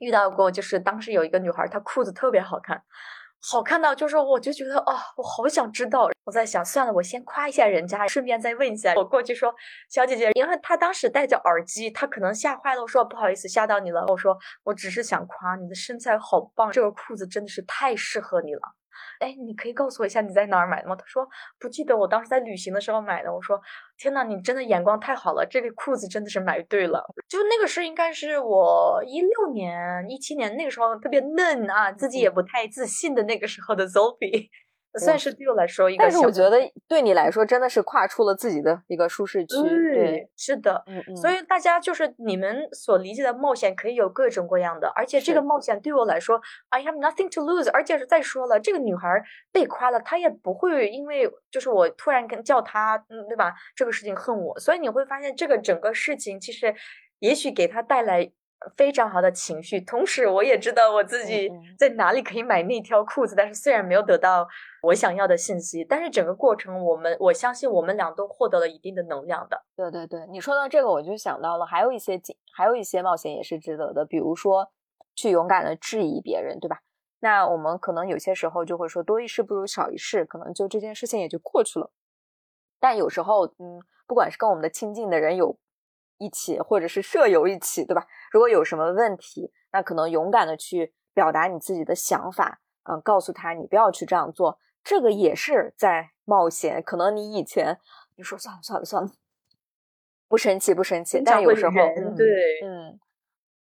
遇到过，就是当时有一个女孩，她裤子特别好看。好看到，就是我就觉得哦，我好想知道。我在想，算了，我先夸一下人家，顺便再问一下。我过去说，小姐姐，因为她当时戴着耳机，她可能吓坏了。我说不好意思，吓到你了。我说我只是想夸你的身材好棒，这个裤子真的是太适合你了。哎，你可以告诉我一下你在哪儿买的吗？他说不记得，我当时在旅行的时候买的。我说天呐，你真的眼光太好了，这个裤子真的是买对了。就那个是应该是我一六年、一七年那个时候特别嫩啊，自己也不太自信的那个时候的 Sophie。算是对我来说一个，但是我觉得对你来说真的是跨出了自己的一个舒适区。对，是的，嗯嗯。所以大家就是你们所理解的冒险可以有各种各样的，而且这个冒险对我来说，I have nothing to lose。而且是再说了，这个女孩被夸了，她也不会因为就是我突然跟叫她，嗯，对吧？这个事情恨我，所以你会发现这个整个事情其实也许给她带来。非常好的情绪，同时我也知道我自己在哪里可以买那条裤子，但是虽然没有得到我想要的信息，但是整个过程我们我相信我们俩都获得了一定的能量的。对对对，你说到这个我就想到了，还有一些还有一些冒险也是值得的，比如说去勇敢的质疑别人，对吧？那我们可能有些时候就会说多一事不如少一事，可能就这件事情也就过去了。但有时候，嗯，不管是跟我们的亲近的人有。一起，或者是舍友一起，对吧？如果有什么问题，那可能勇敢的去表达你自己的想法，嗯，告诉他你不要去这样做，这个也是在冒险。可能你以前你说算了算了算了，不生气不生气，但有时候，对，嗯，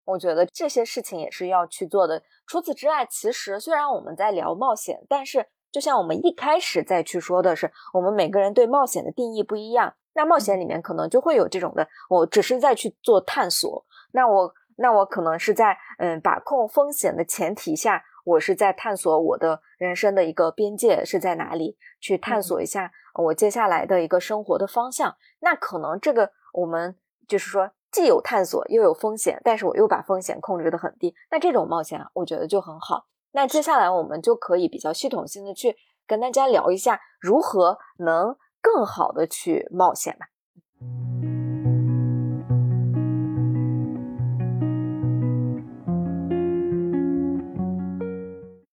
我觉得这些事情也是要去做的。除此之外，其实虽然我们在聊冒险，但是就像我们一开始再去说的是，我们每个人对冒险的定义不一样。那冒险里面可能就会有这种的，我只是在去做探索。那我那我可能是在嗯把控风险的前提下，我是在探索我的人生的一个边界是在哪里，去探索一下我接下来的一个生活的方向。那可能这个我们就是说既有探索又有风险，但是我又把风险控制的很低。那这种冒险啊，我觉得就很好。那接下来我们就可以比较系统性的去跟大家聊一下如何能。更好的去冒险吧。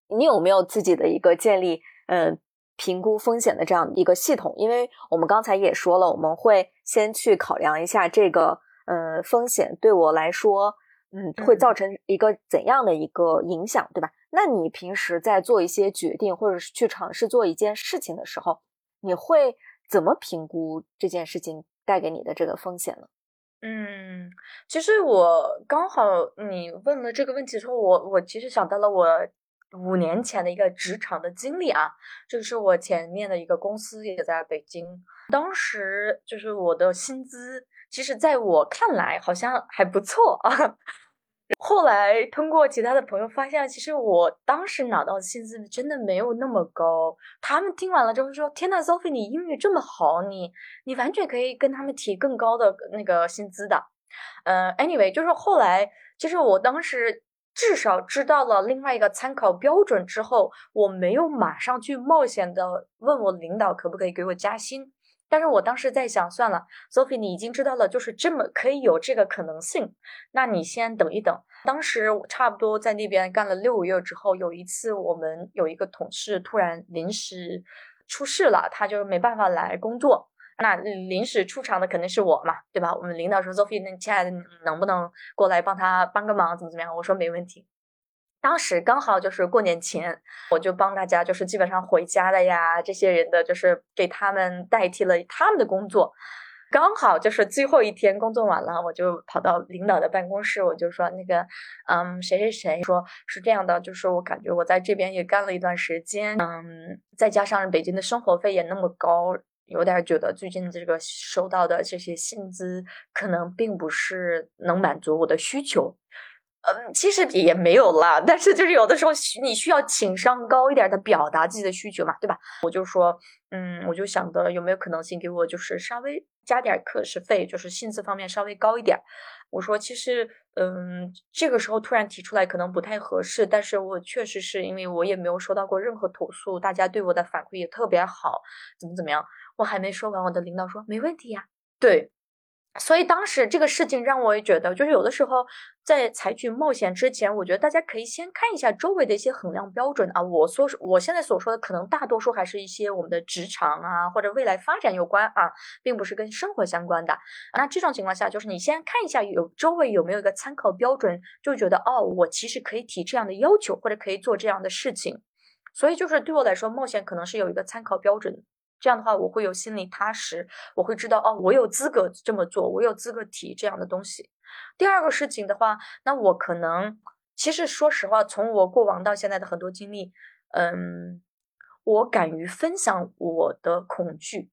你有没有自己的一个建立嗯评估风险的这样一个系统？因为我们刚才也说了，我们会先去考量一下这个嗯风险对我来说嗯会造成一个怎样的一个影响，对吧？那你平时在做一些决定或者是去尝试做一件事情的时候，你会？怎么评估这件事情带给你的这个风险呢？嗯，其实我刚好你问了这个问题之后，我我其实想到了我五年前的一个职场的经历啊，就是我前面的一个公司也在北京，当时就是我的薪资，其实在我看来好像还不错啊。后来通过其他的朋友发现，其实我当时拿到的薪资真的没有那么高。他们听完了之后说：“天呐，Sophie，你英语这么好，你你完全可以跟他们提更高的那个薪资的。”呃，anyway，就是后来，其实我当时至少知道了另外一个参考标准之后，我没有马上去冒险的问我领导可不可以给我加薪。但是我当时在想，算了，Sophie，你已经知道了，就是这么可以有这个可能性，那你先等一等。当时我差不多在那边干了六个月之后，有一次我们有一个同事突然临时出事了，他就没办法来工作。那临时出场的肯定是我嘛，对吧？我们领导说，Sophie，那亲爱的，能不能过来帮他帮个忙，怎么怎么样？我说没问题。当时刚好就是过年前，我就帮大家，就是基本上回家的呀，这些人的就是给他们代替了他们的工作。刚好就是最后一天工作完了，我就跑到领导的办公室，我就说那个，嗯，谁谁谁说是这样的，就是我感觉我在这边也干了一段时间，嗯，再加上北京的生活费也那么高，有点觉得最近这个收到的这些薪资可能并不是能满足我的需求。嗯，其实也没有啦，但是就是有的时候你需要情商高一点的表达自己的需求嘛，对吧？我就说，嗯，我就想的有没有可能性给我就是稍微加点课时费，就是薪资方面稍微高一点。我说其实，嗯，这个时候突然提出来可能不太合适，但是我确实是因为我也没有收到过任何投诉，大家对我的反馈也特别好，怎么怎么样？我还没说完，我的领导说没问题呀，对。所以当时这个事情让我也觉得，就是有的时候在采取冒险之前，我觉得大家可以先看一下周围的一些衡量标准啊。我所我现在所说的，可能大多数还是一些我们的职场啊或者未来发展有关啊，并不是跟生活相关的。那这种情况下，就是你先看一下有周围有没有一个参考标准，就觉得哦，我其实可以提这样的要求，或者可以做这样的事情。所以就是对我来说，冒险可能是有一个参考标准。这样的话，我会有心里踏实，我会知道哦，我有资格这么做，我有资格提这样的东西。第二个事情的话，那我可能其实说实话，从我过往到现在的很多经历，嗯，我敢于分享我的恐惧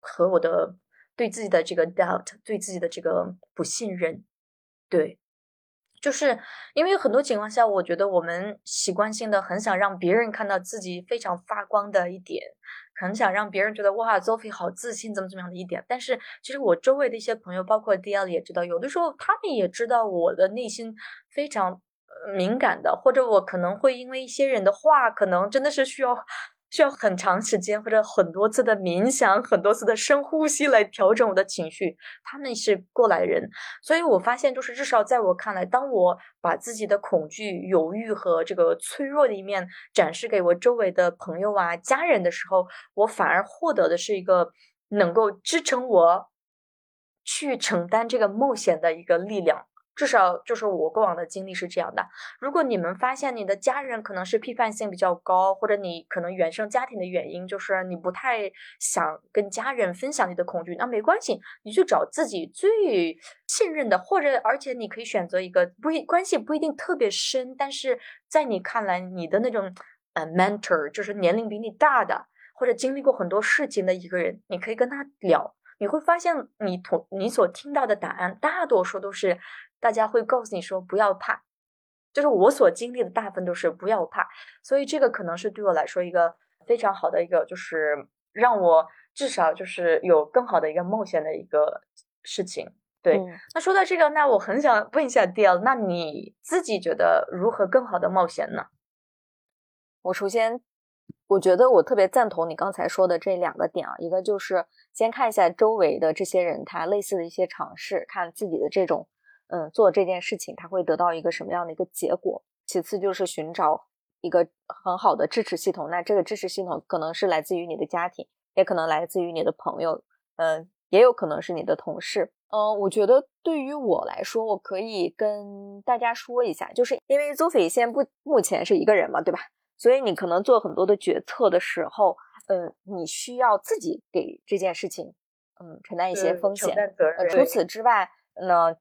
和我的对自己的这个 doubt，对自己的这个不信任，对。就是因为很多情况下，我觉得我们习惯性的很想让别人看到自己非常发光的一点，很想让别人觉得哇，Zoe 好自信，怎么怎么样的一点。但是其实我周围的一些朋友，包括 D L 也知道，有的时候他们也知道我的内心非常敏感的，或者我可能会因为一些人的话，可能真的是需要。需要很长时间或者很多次的冥想，很多次的深呼吸来调整我的情绪。他们是过来人，所以我发现，就是至少在我看来，当我把自己的恐惧、犹豫和这个脆弱的一面展示给我周围的朋友啊、家人的时候，我反而获得的是一个能够支撑我去承担这个冒险的一个力量。至少就是我过往的经历是这样的。如果你们发现你的家人可能是批判性比较高，或者你可能原生家庭的原因就是你不太想跟家人分享你的恐惧，那没关系，你去找自己最信任的，或者而且你可以选择一个不一关系不一定特别深，但是在你看来你的那种呃 mentor 就是年龄比你大的，或者经历过很多事情的一个人，你可以跟他聊，你会发现你同你所听到的答案大多数都是。大家会告诉你说不要怕，就是我所经历的大部分都是不要怕，所以这个可能是对我来说一个非常好的一个，就是让我至少就是有更好的一个冒险的一个事情。对，那说到这个，那我很想问一下 d l 那你自己觉得如何更好的冒险呢？我首先我觉得我特别赞同你刚才说的这两个点啊，一个就是先看一下周围的这些人他类似的一些尝试，看自己的这种。嗯，做这件事情他会得到一个什么样的一个结果？其次就是寻找一个很好的支持系统。那这个支持系统可能是来自于你的家庭，也可能来自于你的朋友，嗯，也有可能是你的同事。嗯，我觉得对于我来说，我可以跟大家说一下，就是因为 Zoe 现不目前是一个人嘛，对吧？所以你可能做很多的决策的时候，嗯，你需要自己给这件事情，嗯，承担一些风险。呃，除此之外，那。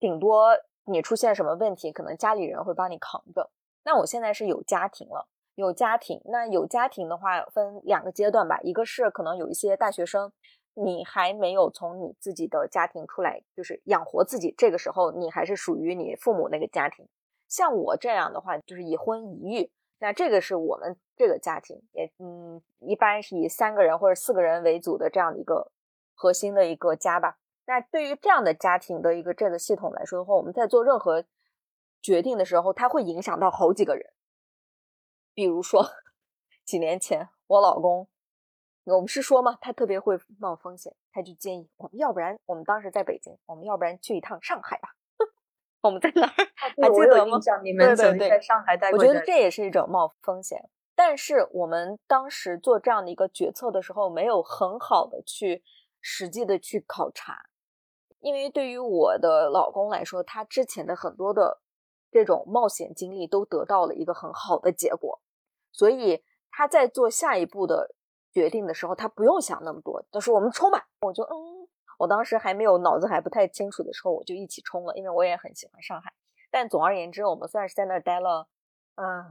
顶多你出现什么问题，可能家里人会帮你扛着。那我现在是有家庭了，有家庭。那有家庭的话，分两个阶段吧。一个是可能有一些大学生，你还没有从你自己的家庭出来，就是养活自己。这个时候，你还是属于你父母那个家庭。像我这样的话，就是已婚已育。那这个是我们这个家庭，也嗯，一般是以三个人或者四个人为组的这样的一个核心的一个家吧。那对于这样的家庭的一个这个系统来说的话，我们在做任何决定的时候，它会影响到好几个人。比如说，几年前我老公，我们是说嘛，他特别会冒风险，他就建议我们，要不然我们当时在北京，我们要不然去一趟上海吧。我们在哪儿？还记得吗？你们曾经在上海待过。我觉得这也是一种冒风险，但是我们当时做这样的一个决策的时候，没有很好的去实际的去考察。因为对于我的老公来说，他之前的很多的这种冒险经历都得到了一个很好的结果，所以他在做下一步的决定的时候，他不用想那么多，就是我们冲吧。我就嗯，我当时还没有脑子还不太清楚的时候，我就一起冲了，因为我也很喜欢上海。但总而言之，我们算是在那儿待了嗯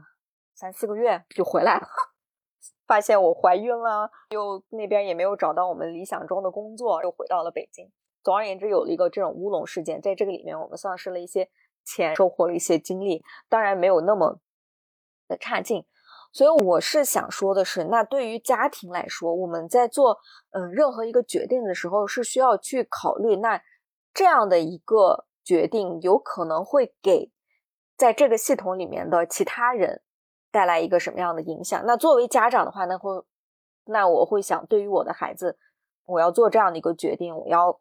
三四个月就回来了，发现我怀孕了，又那边也没有找到我们理想中的工作，又回到了北京。总而言之，有了一个这种乌龙事件，在这个里面，我们丧失了一些钱收获了一些经历，当然没有那么的差劲。所以我是想说的是，那对于家庭来说，我们在做嗯任何一个决定的时候，是需要去考虑那这样的一个决定有可能会给在这个系统里面的其他人带来一个什么样的影响。那作为家长的话，那会那我会想，对于我的孩子，我要做这样的一个决定，我要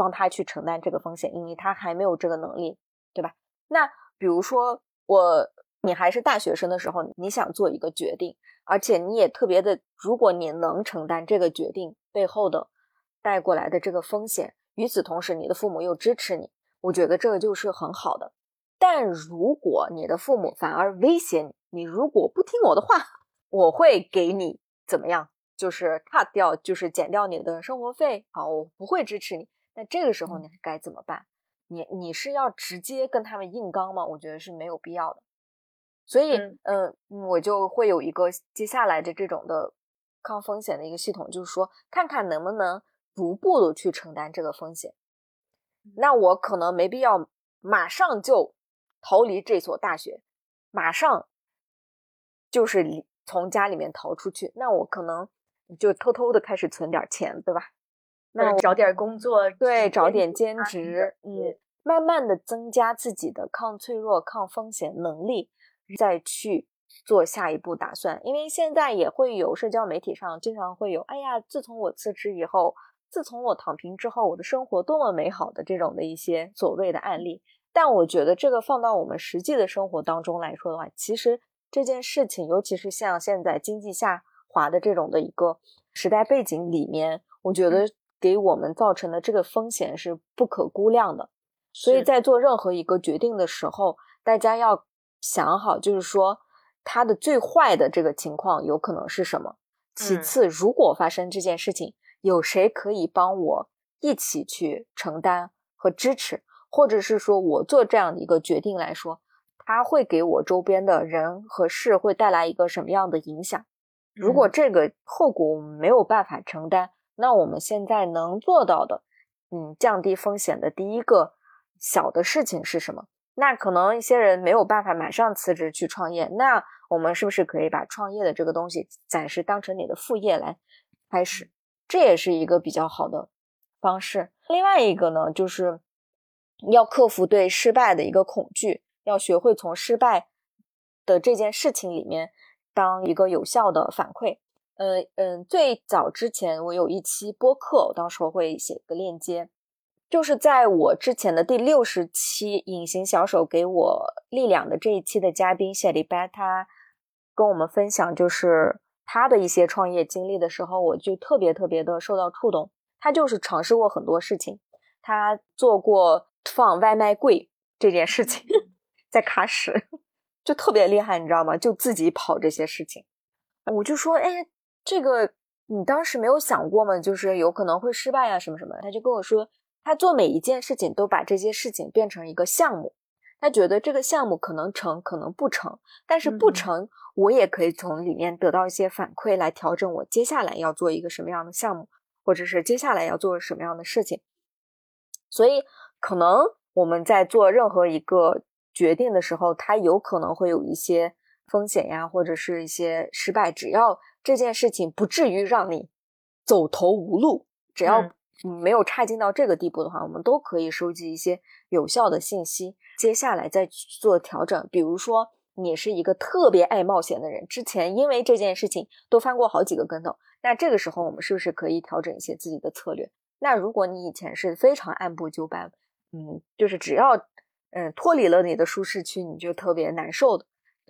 帮他去承担这个风险，因为他还没有这个能力，对吧？那比如说我。你还是大学生的时候，你想做一个决定，而且你也特别的，如果你能承担这个决定背后的带过来的这个风险，与此同时，你的父母又支持你，我觉得这个就是很好的。但如果你的父母反而威胁你，你如果不听我的话，我会给你怎么样？就是 cut 掉，就是减掉你的生活费，好，我不会支持你。那这个时候你该怎么办？你你是要直接跟他们硬刚吗？我觉得是没有必要的。所以，嗯，我就会有一个接下来的这种的抗风险的一个系统，就是说，看看能不能逐步的去承担这个风险。那我可能没必要马上就逃离这所大学，马上就是从家里面逃出去。那我可能就偷偷的开始存点钱，对吧？那找点工作，对，找点兼职，嗯，慢慢的增加自己的抗脆弱、抗风险能力。再去做下一步打算，因为现在也会有社交媒体上经常会有，哎呀，自从我辞职以后，自从我躺平之后，我的生活多么美好的这种的一些所谓的案例。但我觉得这个放到我们实际的生活当中来说的话，其实这件事情，尤其是像现在经济下滑的这种的一个时代背景里面，我觉得给我们造成的这个风险是不可估量的。所以在做任何一个决定的时候，大家要。想好，就是说，它的最坏的这个情况有可能是什么？其次，如果发生这件事情，有谁可以帮我一起去承担和支持？或者是说我做这样的一个决定来说，他会给我周边的人和事会带来一个什么样的影响？如果这个后果我们没有办法承担，那我们现在能做到的，嗯，降低风险的第一个小的事情是什么？那可能一些人没有办法马上辞职去创业，那我们是不是可以把创业的这个东西暂时当成你的副业来开始？这也是一个比较好的方式。另外一个呢，就是要克服对失败的一个恐惧，要学会从失败的这件事情里面当一个有效的反馈。嗯嗯，最早之前我有一期播客，我到时候会写个链接。就是在我之前的第六十期《隐形小手给我力量》的这一期的嘉宾谢丽白，他跟我们分享就是他的一些创业经历的时候，我就特别特别的受到触动。他就是尝试过很多事情，他做过放外卖柜这件事情，在喀什 就特别厉害，你知道吗？就自己跑这些事情，我就说，哎，这个你当时没有想过吗？就是有可能会失败呀，什么什么？他就跟我说。他做每一件事情都把这些事情变成一个项目，他觉得这个项目可能成，可能不成，但是不成，我也可以从里面得到一些反馈来调整我接下来要做一个什么样的项目，或者是接下来要做什么样的事情。所以，可能我们在做任何一个决定的时候，它有可能会有一些风险呀，或者是一些失败，只要这件事情不至于让你走投无路，只要。没有差劲到这个地步的话，我们都可以收集一些有效的信息，接下来再做调整。比如说，你是一个特别爱冒险的人，之前因为这件事情都翻过好几个跟头，那这个时候我们是不是可以调整一些自己的策略？那如果你以前是非常按部就班，嗯，就是只要嗯脱离了你的舒适区，你就特别难受的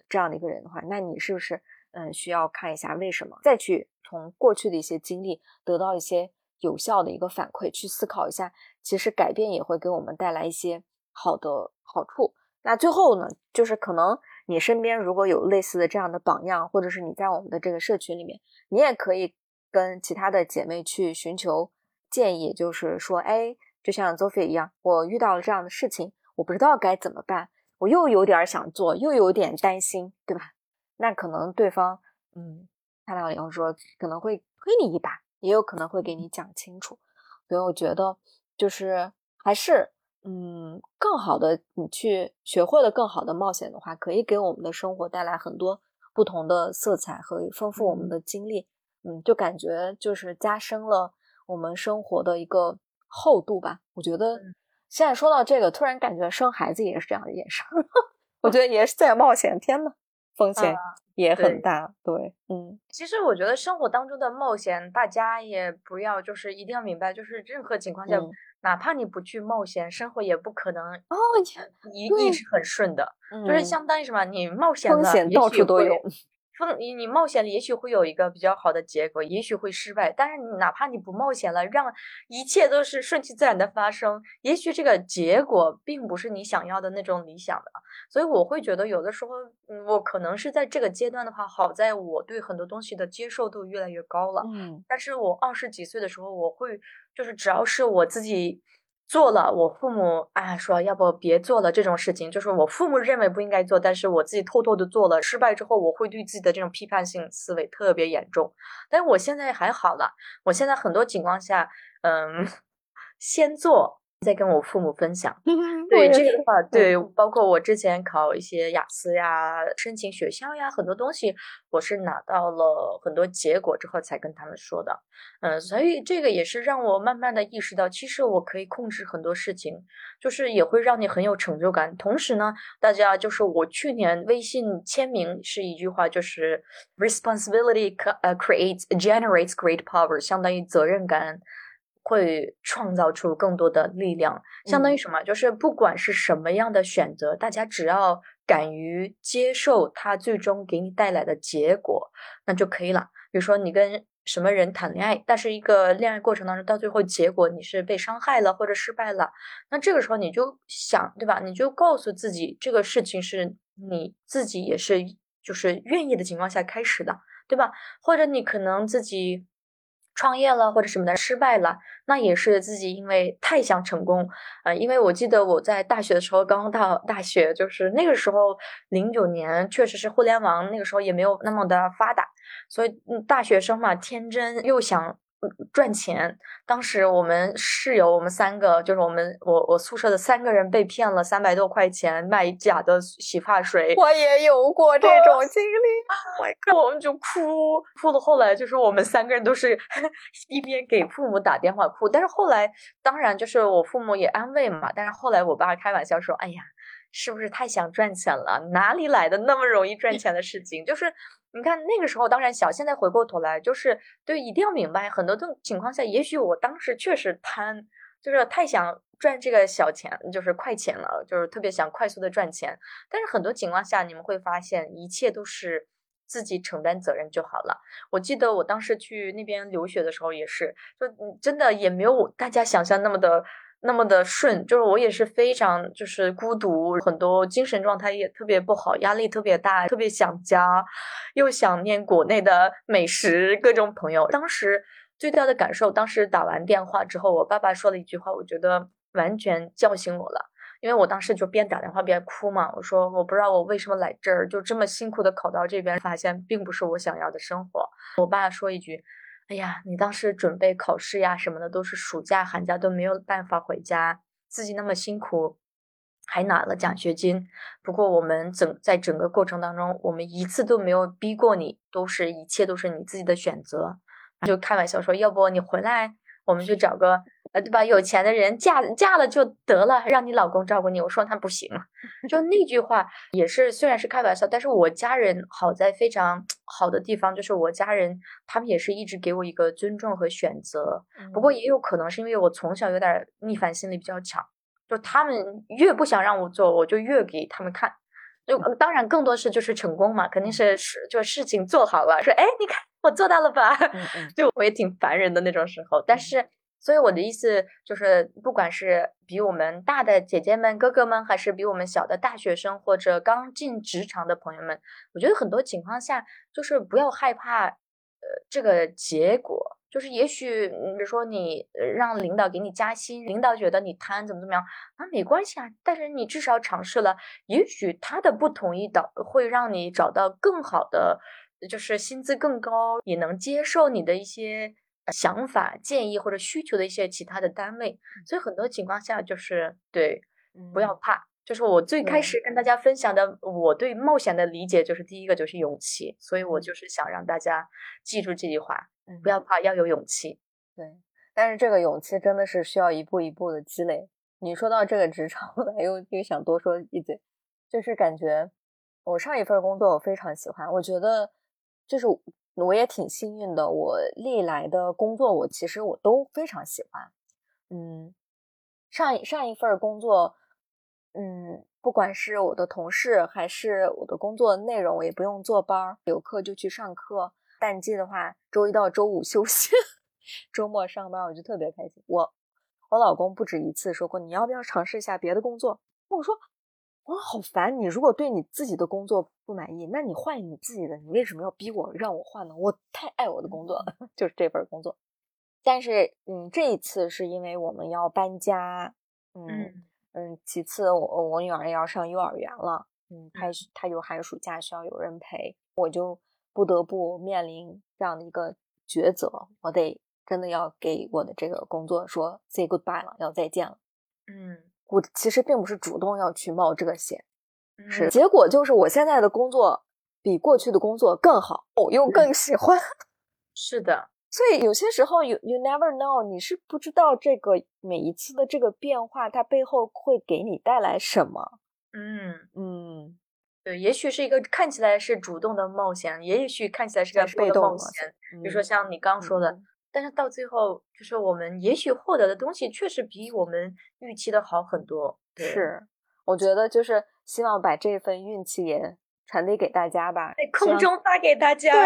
这样的一个人的话，那你是不是嗯需要看一下为什么，再去从过去的一些经历得到一些。有效的一个反馈，去思考一下，其实改变也会给我们带来一些好的好处。那最后呢，就是可能你身边如果有类似的这样的榜样，或者是你在我们的这个社群里面，你也可以跟其他的姐妹去寻求建议，就是说，哎，就像 Zoe 一样，我遇到了这样的事情，我不知道该怎么办，我又有点想做，又有点担心，对吧？那可能对方，嗯，看到了以后说，可能会推你一把。也有可能会给你讲清楚，所以我觉得就是还是嗯，更好的你去学会了更好的冒险的话，可以给我们的生活带来很多不同的色彩和丰富我们的经历。嗯，就感觉就是加深了我们生活的一个厚度吧。我觉得现在说到这个，突然感觉生孩子也是这样一件事儿。我觉得也是在冒险，天呐，风险也很大。对，嗯，其实我觉得生活当中的冒险，大家也不要就是一定要明白，就是任何情况下。哪怕你不去冒险，生活也不可能哦，一一直很顺的，就是相当于什么？你冒险了，到处都有。你你冒险了，也许会有一个比较好的结果，也许会失败。但是你哪怕你不冒险了，让一切都是顺其自然的发生，也许这个结果并不是你想要的那种理想的。所以我会觉得，有的时候我可能是在这个阶段的话，好在我对很多东西的接受度越来越高了。嗯，但是我二十几岁的时候，我会就是只要是我自己。做了，我父母啊说要不别做了这种事情，就是我父母认为不应该做，但是我自己偷偷的做了。失败之后，我会对自己的这种批判性思维特别严重。但我现在还好了，我现在很多情况下，嗯，先做。再跟我父母分享，对这个的话，对，包括我之前考一些雅思呀、申请学校呀，很多东西我是拿到了很多结果之后才跟他们说的，嗯，所以这个也是让我慢慢的意识到，其实我可以控制很多事情，就是也会让你很有成就感。同时呢，大家就是我去年微信签名是一句话，就是 responsibility 呃 creates generates great power，相当于责任感。会创造出更多的力量，相当于什么？就是不管是什么样的选择，大家只要敢于接受它最终给你带来的结果，那就可以了。比如说你跟什么人谈恋爱，但是一个恋爱过程当中，到最后结果你是被伤害了或者失败了，那这个时候你就想，对吧？你就告诉自己，这个事情是你自己也是就是愿意的情况下开始的，对吧？或者你可能自己。创业了或者什么的失败了，那也是自己因为太想成功，呃，因为我记得我在大学的时候，刚刚到大学，就是那个时候零九年，确实是互联网那个时候也没有那么的发达，所以大学生嘛，天真又想。赚钱，当时我们室友，我们三个，就是我们我我宿舍的三个人被骗了三百多块钱卖假的洗发水。我也有过这种 经历，我们就哭哭了。后来就是我们三个人都是 一边给父母打电话哭，但是后来当然就是我父母也安慰嘛。但是后来我爸开玩笑说：“哎呀。”是不是太想赚钱了？哪里来的那么容易赚钱的事情？就是你看那个时候当然小，现在回过头来就是对，一定要明白很多的情况下，也许我当时确实贪，就是太想赚这个小钱，就是快钱了，就是特别想快速的赚钱。但是很多情况下，你们会发现一切都是自己承担责任就好了。我记得我当时去那边留学的时候也是，就真的也没有大家想象那么的。那么的顺，就是我也是非常就是孤独，很多精神状态也特别不好，压力特别大，特别想家，又想念国内的美食，各种朋友。当时最大的感受，当时打完电话之后，我爸爸说了一句话，我觉得完全叫醒我了，因为我当时就边打电话边哭嘛。我说我不知道我为什么来这儿，就这么辛苦的考到这边，发现并不是我想要的生活。我爸说一句。哎呀，你当时准备考试呀什么的，都是暑假、寒假都没有办法回家，自己那么辛苦，还拿了奖学金。不过我们整在整个过程当中，我们一次都没有逼过你，都是一切都是你自己的选择。就开玩笑说，要不你回来，我们就找个。呃，对吧？有钱的人嫁嫁了就得了，让你老公照顾你。我说他不行，就那句话也是，虽然是开玩笑，但是我家人好在非常好的地方，就是我家人他们也是一直给我一个尊重和选择。不过也有可能是因为我从小有点逆反心理比较强，就他们越不想让我做，我就越给他们看。就当然更多是就是成功嘛，肯定是是就事情做好了，说哎你看我做到了吧？就我也挺烦人的那种时候，但是。所以我的意思就是，不管是比我们大的姐姐们、哥哥们，还是比我们小的大学生或者刚进职场的朋友们，我觉得很多情况下就是不要害怕，呃，这个结果就是也许，比如说你让领导给你加薪，领导觉得你贪怎么怎么样，啊没关系啊。但是你至少尝试了，也许他的不同意导会让你找到更好的，就是薪资更高，也能接受你的一些。想法、建议或者需求的一些其他的单位。所以很多情况下就是对，不要怕。就是我最开始跟大家分享的，我对冒险的理解就是第一个就是勇气。所以我就是想让大家记住这句话：不要怕，要有勇气。对，但是这个勇气真的是需要一步一步的积累。你说到这个职场，我又又想多说一嘴，就是感觉我上一份工作我非常喜欢，我觉得就是我也挺幸运的，我历来的工作我其实我都非常喜欢。嗯，上一上一份工作，嗯，不管是我的同事还是我的工作内容，我也不用坐班儿，有课就去上课。淡季的话，周一到周五休息，周末上班，我就特别开心。我。我老公不止一次说过，你要不要尝试一下别的工作？我说，我好烦。你如果对你自己的工作不满意，那你换你自己的。你为什么要逼我让我换呢？我太爱我的工作了，就是这份工作。但是，嗯，这一次是因为我们要搬家，嗯嗯。其次，我我女儿要上幼儿园了，嗯，她她有寒暑假需要有人陪，我就不得不面临这样的一个抉择，我得。真的要给我的这个工作说 say goodbye 了，要再见了。嗯，我其实并不是主动要去冒这个险，是结果就是我现在的工作比过去的工作更好，我又更喜欢。是的，所以有些时候 you you never know，你是不知道这个每一次的这个变化，它背后会给你带来什么。嗯嗯，对，也许是一个看起来是主动的冒险，也许看起来是个被动冒险。比如说像你刚说的。但是到最后，就是我们也许获得的东西确实比我们预期的好很多。是，我觉得就是希望把这份运气也传递给大家吧，在空中发给大家。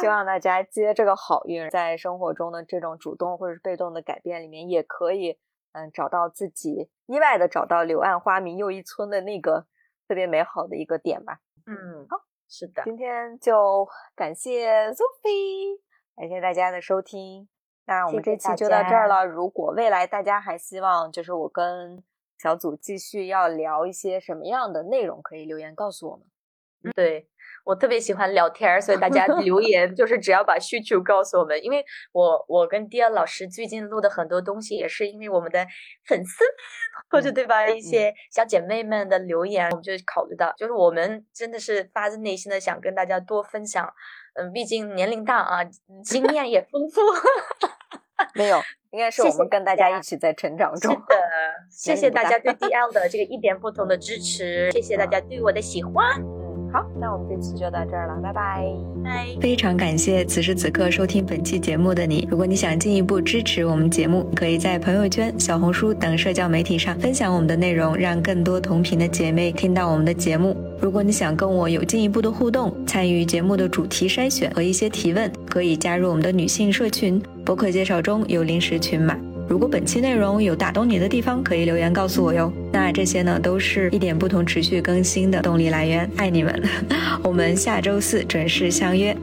希望大家接这个好运，在生活中的这种主动或者是被动的改变里面，也可以嗯找到自己意外的找到柳暗花明又一村的那个特别美好的一个点吧。嗯，好，是的，今天就感谢 Sophie。感谢大家的收听，那我们这期就到这儿了。如果未来大家还希望，就是我跟小组继续要聊一些什么样的内容，可以留言告诉我们。对我特别喜欢聊天，所以大家 留言就是只要把需求告诉我们。因为我我跟迪安老师最近录的很多东西，也是因为我们的粉丝或者对吧一些小姐妹们的留言，我们就考虑到，就是我们真的是发自内心的想跟大家多分享。嗯，毕竟年龄大啊，经验也丰富。没有，应该是我们跟大家一起在成长中。是的，谢谢大家对 DL 的这个一点不同的支持，谢谢大家对我的喜欢。好，那我们这期就到这儿了，拜拜，拜。非常感谢此时此刻收听本期节目的你。如果你想进一步支持我们节目，可以在朋友圈、小红书等社交媒体上分享我们的内容，让更多同频的姐妹听到我们的节目。如果你想跟我有进一步的互动，参与节目的主题筛选和一些提问，可以加入我们的女性社群，博客介绍中有临时群码。如果本期内容有打动你的地方，可以留言告诉我哟。那这些呢，都是一点不同持续更新的动力来源。爱你们，我们下周四准时相约。